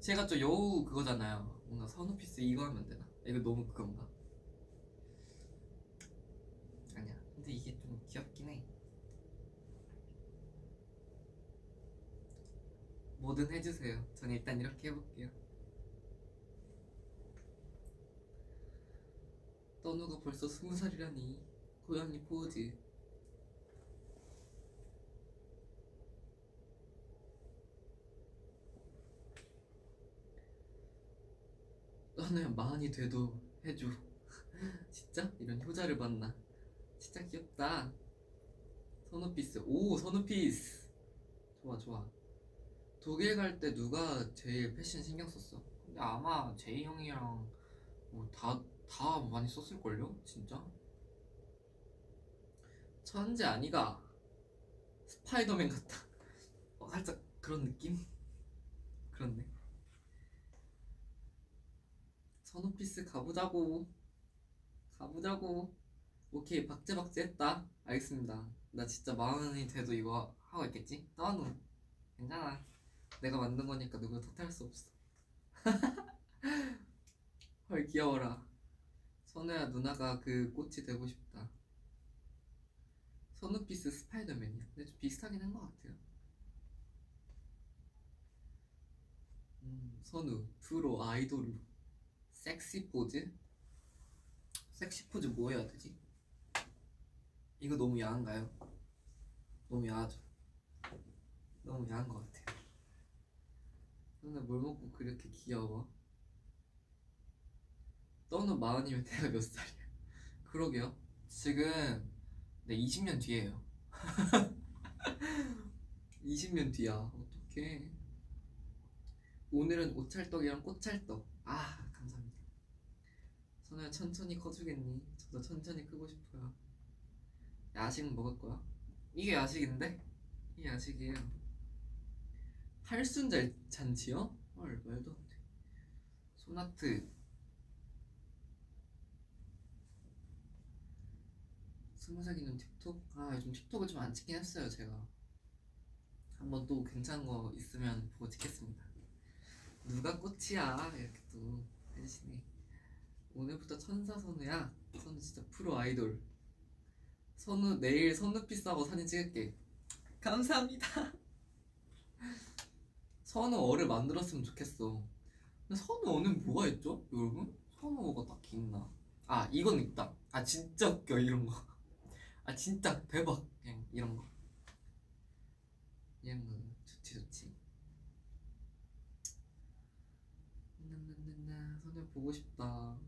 제가 저 여우 그거잖아요. 뭔가 선우피스 이거 하면 되나? 이거 너무 그건가? 아니야. 근데 이게 좀 귀엽긴 해. 뭐든 해주세요. 전 일단 이렇게 해볼게요. 떠누가 벌써 스무 살이라니. 고양이 포즈. 너는 마흔이 돼도 해줘. 진짜? 이런 효자를 만나. 진짜 귀엽다. 선우피스. 오, 선우피스. 좋아 좋아 독일 갈 때 누가 제일 패션 신경 썼어? 근데 아마 제이 형이랑 뭐다다 많이 썼을걸요? 진짜? 천재 아니가 스파이더맨 같다 어, 살짝 그런 느낌? 그렇네 선우피스 가보자고. 가보자고. 오케이 박제박제 했다. 알겠습니다. 나 진짜 마흔이 돼도 이거 하고 있겠지? 떠नु 괜찮아. 내가 만든 거니까 누구 탓할 수 없어. 헐 귀여워라. 선우야 누나가 그 꽃이 되고 싶다. 선우피스 스파이더맨이야. 근데 좀 비슷하긴 한 것 같아요. 음, 선우 프로 아이돌로 섹시 포즈 섹시 포즈 뭐 해야 되지? 이거 너무 야한가요? 너무 야하죠? 너무 야한 것 같아요 너는 뭘 먹고 그렇게 귀여워? 너는 마흔이면 내가 몇 살이야? 그러게요 지금 네 20년 뒤에요 20년 뒤야 어떡해 오늘은 오찰떡이랑 꽃찰떡 아 선우야 천천히 커주겠니? 저도 천천히 크고 싶어요 야식 먹을 거야? 이게 야식인데? 이게 야식이에요 팔순절 잔치요? 헐 말도 안 돼 소나트 스무 살기는 틱톡? 아 요즘 틱톡을 좀 안 찍긴 했어요 제가 한번 또 괜찮은 거 있으면 보고 찍겠습니다 누가 꽃이야 이렇게 또 해주시네 오늘부터 천사 선우야. 선우 진짜 프로 아이돌. 선우 내일 선우피스 하고 사진 찍을게. 감사합니다. 선우 어를 만들었으면 좋겠어. 근데 선우 어는 뭐가 있죠 여러분? 선우 어가 딱히 있나? 아 이건 있다. 아 진짜 웃겨 이런 거 아 진짜 대박. 그냥 이런 거. 이런 거 좋지 좋지. 보고 싶다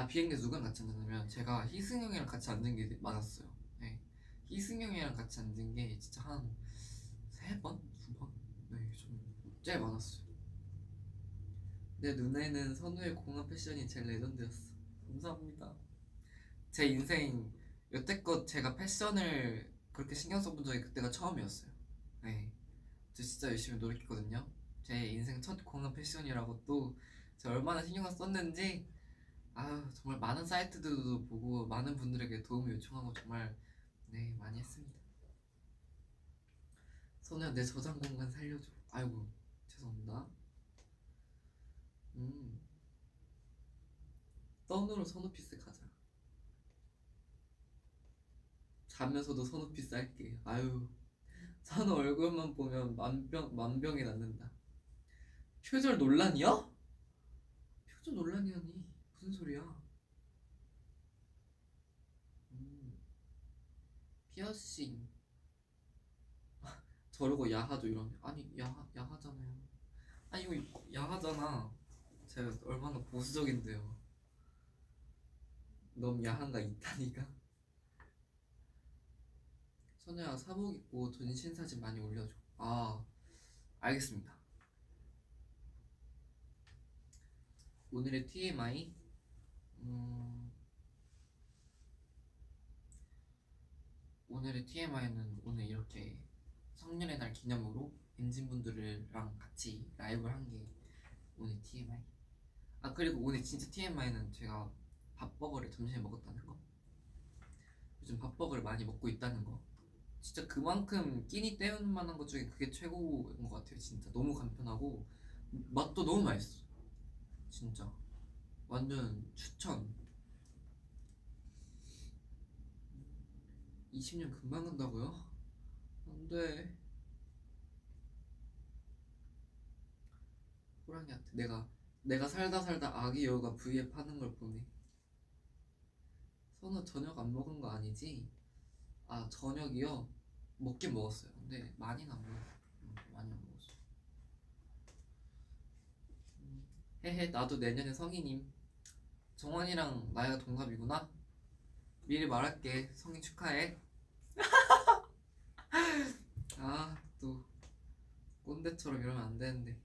아 비행기에서 누구랑 같이 앉았냐면 제가 희승형이랑 같이 앉은 게 많았어요 네. 희승형이랑 같이 앉은 게 진짜 한 세 번? 두 번? 네, 좀 제일 많았어요 내 눈에는 선우의 공항 패션이 제일 legend였어 감사합니다 제 인생 여태껏 제가 패션을 그렇게 신경 써본 적이 그때가 처음이었어요 네. 저 진짜 열심히 노력했거든요 제 인생 첫 공항 패션이라고 또 제가 얼마나 신경을 썼는지 아유 정말 많은 사이트들도 보고 많은 분들에게 도움을 요청하고 정말 네 많이 했습니다. 선우야 내 저장 공간 살려줘. 아이고 죄송합니다. 음 떤으로 선우피스 가자. 자면서도 선우피스 할게. 아유 선우 얼굴만 보면 만병 만병이 낫는다. 표절 논란이야? 표절 논란이라니. 무슨 소리야? 음, 피어싱. 저러고 야하죠 이러면 아니 야하 야하잖아요. 아니 이거 야하잖아. 제가 얼마나 보수적인데요. 너무 야한가 있다니까. 선우야 사복 입고 전신 사진 많이 올려줘. 아 알겠습니다. 오늘의 TMI 음, 오늘의 TMI는 오늘 이렇게 성년의 날 기념으로 엔진분들이랑 같이 라이브를 한 게 오늘 TMI. 아 그리고 오늘 진짜 TMI는 제가 밥버거를 점심에 먹었다는 거. 요즘 밥버거를 많이 먹고 있다는 거. 진짜 그만큼 끼니 때우는 만한 것 중에 그게 최고인 것 같아요. 진짜 너무 간편하고 맛도 너무 맛있어. 진짜 완전 추천. 20년 금방 간다고요? 안돼. 호랑이한테 내가 내가 살다 살다 아기 여우가 V앱 하는 걸 보네 선우 저녁 안 먹은 거 아니지? 아 저녁이요? 먹긴 먹었어요. 근데 많이는 안 먹었어요. 음, 많이 안 먹었어요. 음, 헤헤 나도 내년에 성인임 정환이랑 나이가 동갑이구나. 미리 말할게. 성인 축하해. 아 또 꼰대처럼 이러면 안 되는데.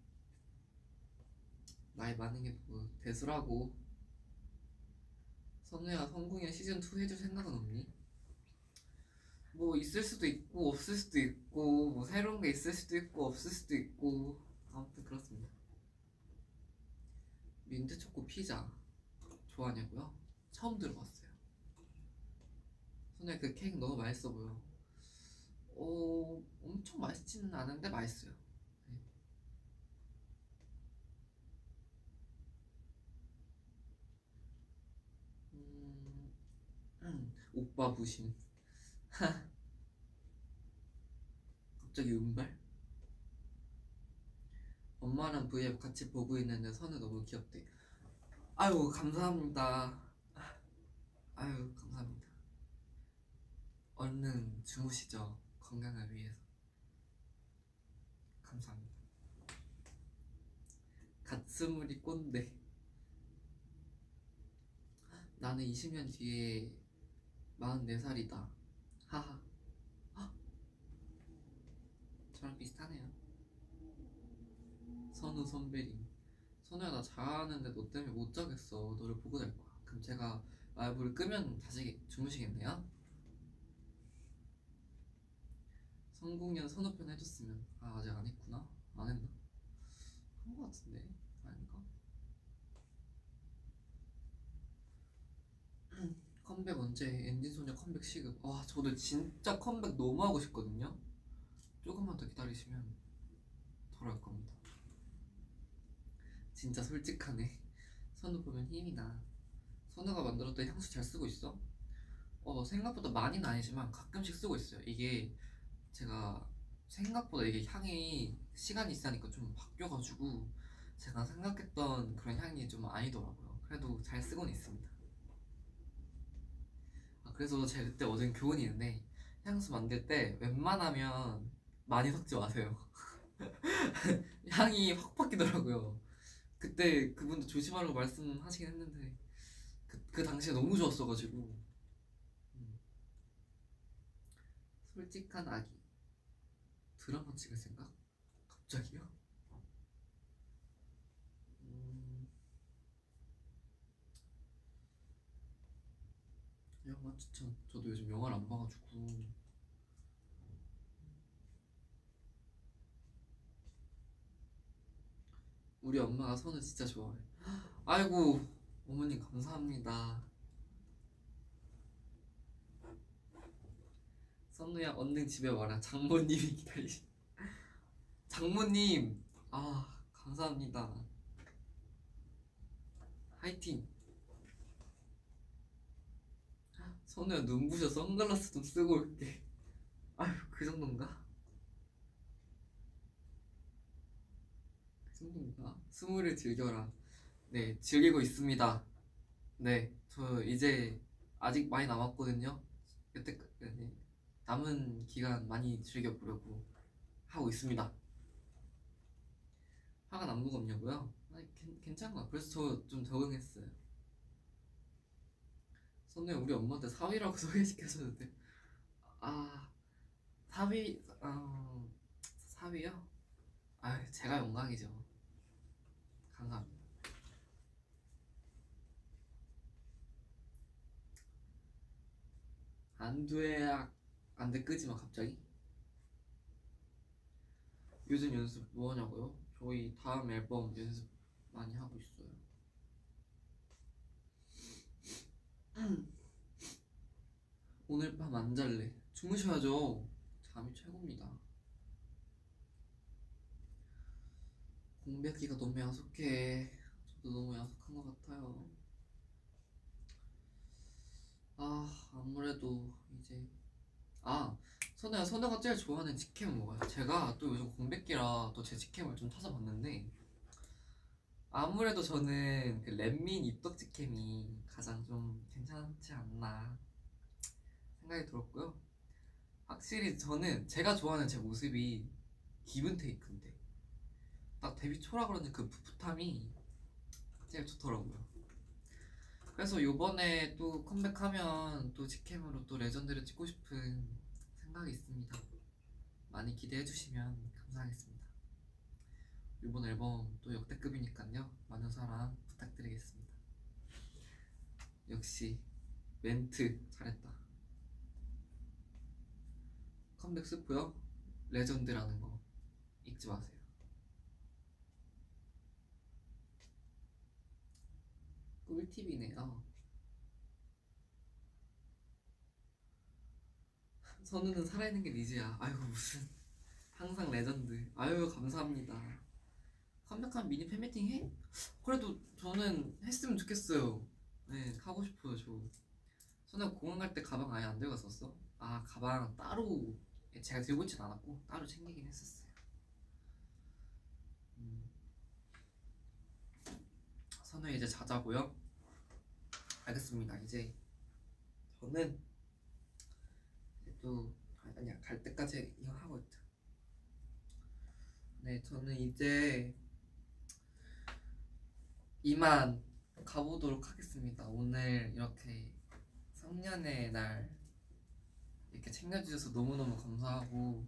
나이 많은 게 뭐 대수라고. 선우야 성궁이야. 시즌 2 해줄 생각은 없니? 뭐 있을 수도 있고 없을 수도 있고 뭐 새로운 게 있을 수도 있고 없을 수도 있고. 아무튼 그렇습니다. 민트 초코 피자 좋아하냐고요? 처음 들어봤어요. 선우야 그 케이크 너무 맛있어 보여. 어 엄청 맛있지는 않은데 맛있어요. 네. 음, 오빠 부심. 갑자기 은발? 엄마랑 V앱 같이 보고 있는데 선우 너무 귀엽대. 아유 감사합니다. 아유 감사합니다. 얼른 주무시죠 건강을 위해서. 감사합니다. 갓스물이 꼰대. 나는 20년 뒤에 44살이다. 하하. 헉! 저랑 비슷하네요. 선우 선배님. 선우야 나 자는데 너 때문에 못 자겠어. 너를 보고 잘 거야. 그럼 제가 라이브를 끄면 다시 주무시겠네요? 성공년 선우편 해줬으면 아 아직 안 했구나. 안 했나? 한 거 같은데 아닌가? 컴백 언제? 엔진 소녀 컴백 시급. 와 저도 진짜 컴백 너무 하고 싶거든요. 조금만 더 기다리시면 돌아올 겁니다. 진짜 솔직하네. 선우 보면 힘이 나. 선우가 만들었던 향수 잘 쓰고 있어? 어 생각보다 많이는 아니지만 가끔씩 쓰고 있어요. 이게 제가 생각보다 이게 향이 시간이 있으니까 좀 바뀌어가지고 제가 생각했던 그런 향이 좀 아니더라고요. 그래도 잘 쓰고는 있습니다. 아, 그래서 제가 그때 얻은 교훈이 있는데 향수 만들 때 웬만하면 많이 섞지 마세요. 향이 확 바뀌더라고요. 그때 그분도 조심하라고 말씀하시긴 했는데 그, 그 당시에 너무 좋았어가지고 음. 솔직한 아기 드라마 찍을 생각? 갑자기요? 음... 영화 추천 저도 요즘 영화를 안 봐가지고 우리 엄마가 선우 진짜 좋아해. 아이고 어머님 감사합니다. 선우야 얼른 집에 와라. 장모님이 기다리시. 장모님! 아 감사합니다. 화이팅! 선우야 눈부셔 선글라스 좀 쓰고 올게. 아휴 그 정도인가? 그 정도인가? 스물을 즐겨라 네 즐기고 있습니다 네 저 이제 아직 많이 남았거든요 그때 네. 남은 기간 많이 즐겨보려고 하고 있습니다. 화가 안 무겁냐고요? 아니 괜, 괜찮은 거야. 그래서 저 좀 적응했어요. 선우야 우리 엄마한테 사위라고 소개시켜줬는데 아 사위 어, 사위요? 아 제가 영광이죠. 감사합니다. 안돼 안돼 끄지 마 갑자기. 요즘 연습 뭐 하냐고요? 저희 다음 앨범 연습 많이 하고 있어요. 오늘 밤 안 잘래. 주무셔야죠. 잠이 최고입니다 공백기가 너무 야속해. 저도 너무 야속한 것 같아요. 아 아무래도 이제 아 선우야 선우가 제일 좋아하는 직캠은 뭐가요? 제가 또 요즘 공백기라 또 제 직캠을 좀 찾아봤는데 아무래도 저는 그 렛민 입덕 직캠이 가장 좀 괜찮지 않나 생각이 들었고요. 확실히 저는 제가 좋아하는 제 모습이 기분 테이크인데 딱 데뷔 초라 그런지 그 풋풋함이 제일 좋더라고요 그래서 요번에 또 컴백하면 또 직캠으로 또 legend를 찍고 싶은 생각이 있습니다. 많이 기대해 주시면 감사하겠습니다. 이번 앨범 또 역대급이니까요. 많은 사랑 부탁드리겠습니다. 역시 멘트 잘했다. 컴백 스포요? legend라는 거 잊지 마세요. 꿀팁이네요. 선우는 살아있는 게 리즈야. 아유 무슨 항상 레전드. 아유 감사합니다. 컴백하면 미니 팬미팅 해? 그래도 저는 했으면 좋겠어요. 네 하고 싶어요 저. 선우 공항 갈 때 가방 아예 안 들고 갔었어? 아 가방 따로 제가 들고 있진 않았고 따로 챙기긴 했었어요. 음. 선우 이제 자자고요. 알겠습니다. 이제 저는 또 아니, 아니야 갈 때까지 이거 하고 있자. 네, 저는 이제 이만 가보도록 하겠습니다. 오늘 이렇게 성년의 날 이렇게 챙겨주셔서 너무너무 감사하고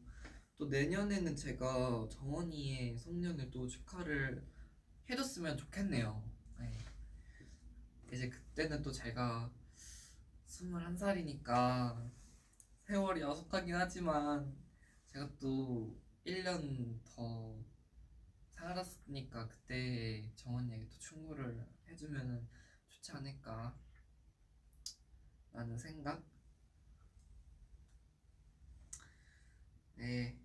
또 내년에는 제가 정원이의 성년을 또 축하를 해줬으면 좋겠네요. 네. 이제 그때는 또 제가 21살이니까 세월이 야속하긴 하지만 제가 또 1년 더 살았으니까 그때 정원이에게 또 충고를 해주면 좋지 않을까 라는 생각 네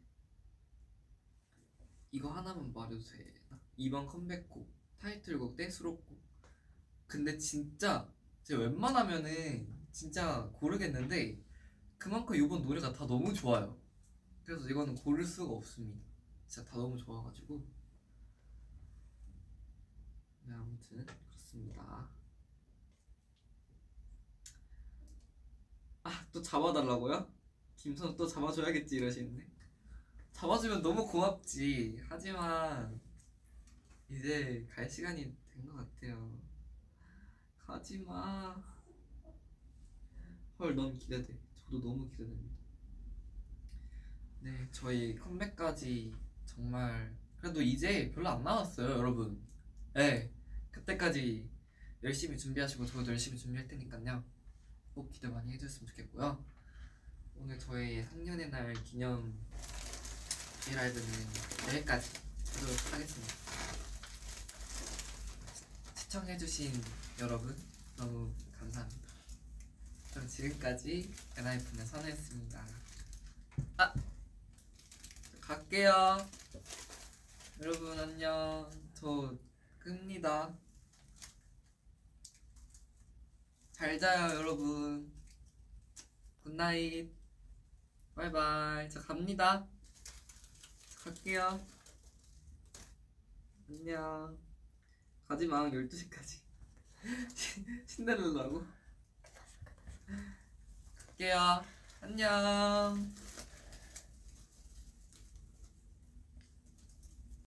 이거 하나만 말해도 되나? 이번 컴백곡 타이틀곡 대 수록곡 근데 진짜 제가 웬만하면은 진짜 고르겠는데 그만큼 이번 노래가 다 너무 좋아요. 그래서 이거는 고를 수가 없습니다. 진짜 다 너무 좋아가지고. 네 아무튼 그렇습니다. 아 또 잡아달라고요? 김선우 또 잡아줘야겠지 이러시는데. 잡아주면 너무 고맙지. 하지만 이제 갈 시간이 된 것 같아요 가지마. 헐 너무 기대돼. 저도 너무 기대됩니다. 네 저희 컴백까지 정말 그래도 이제 별로 안 남았어요 여러분. 네 그때까지 열심히 준비하시고 저도 열심히 준비할 테니까요. 꼭 기대 많이 해주셨으면 좋겠고요. 오늘 저희 3년의 날 기념 브이라이브는 여기까지 하도록 하겠습니다. 시청해주신 여러분 너무 감사합니다. 그럼 지금까지 엔하이픈의 선우였습니다. 아! 갈게요. 여러분 안녕. 저 끕니다. 잘 자요 여러분. Good night. Bye bye. 저 갑니다. 갈게요. 안녕. 가지마 12시까지 신데렐라고? 갈게요. 안녕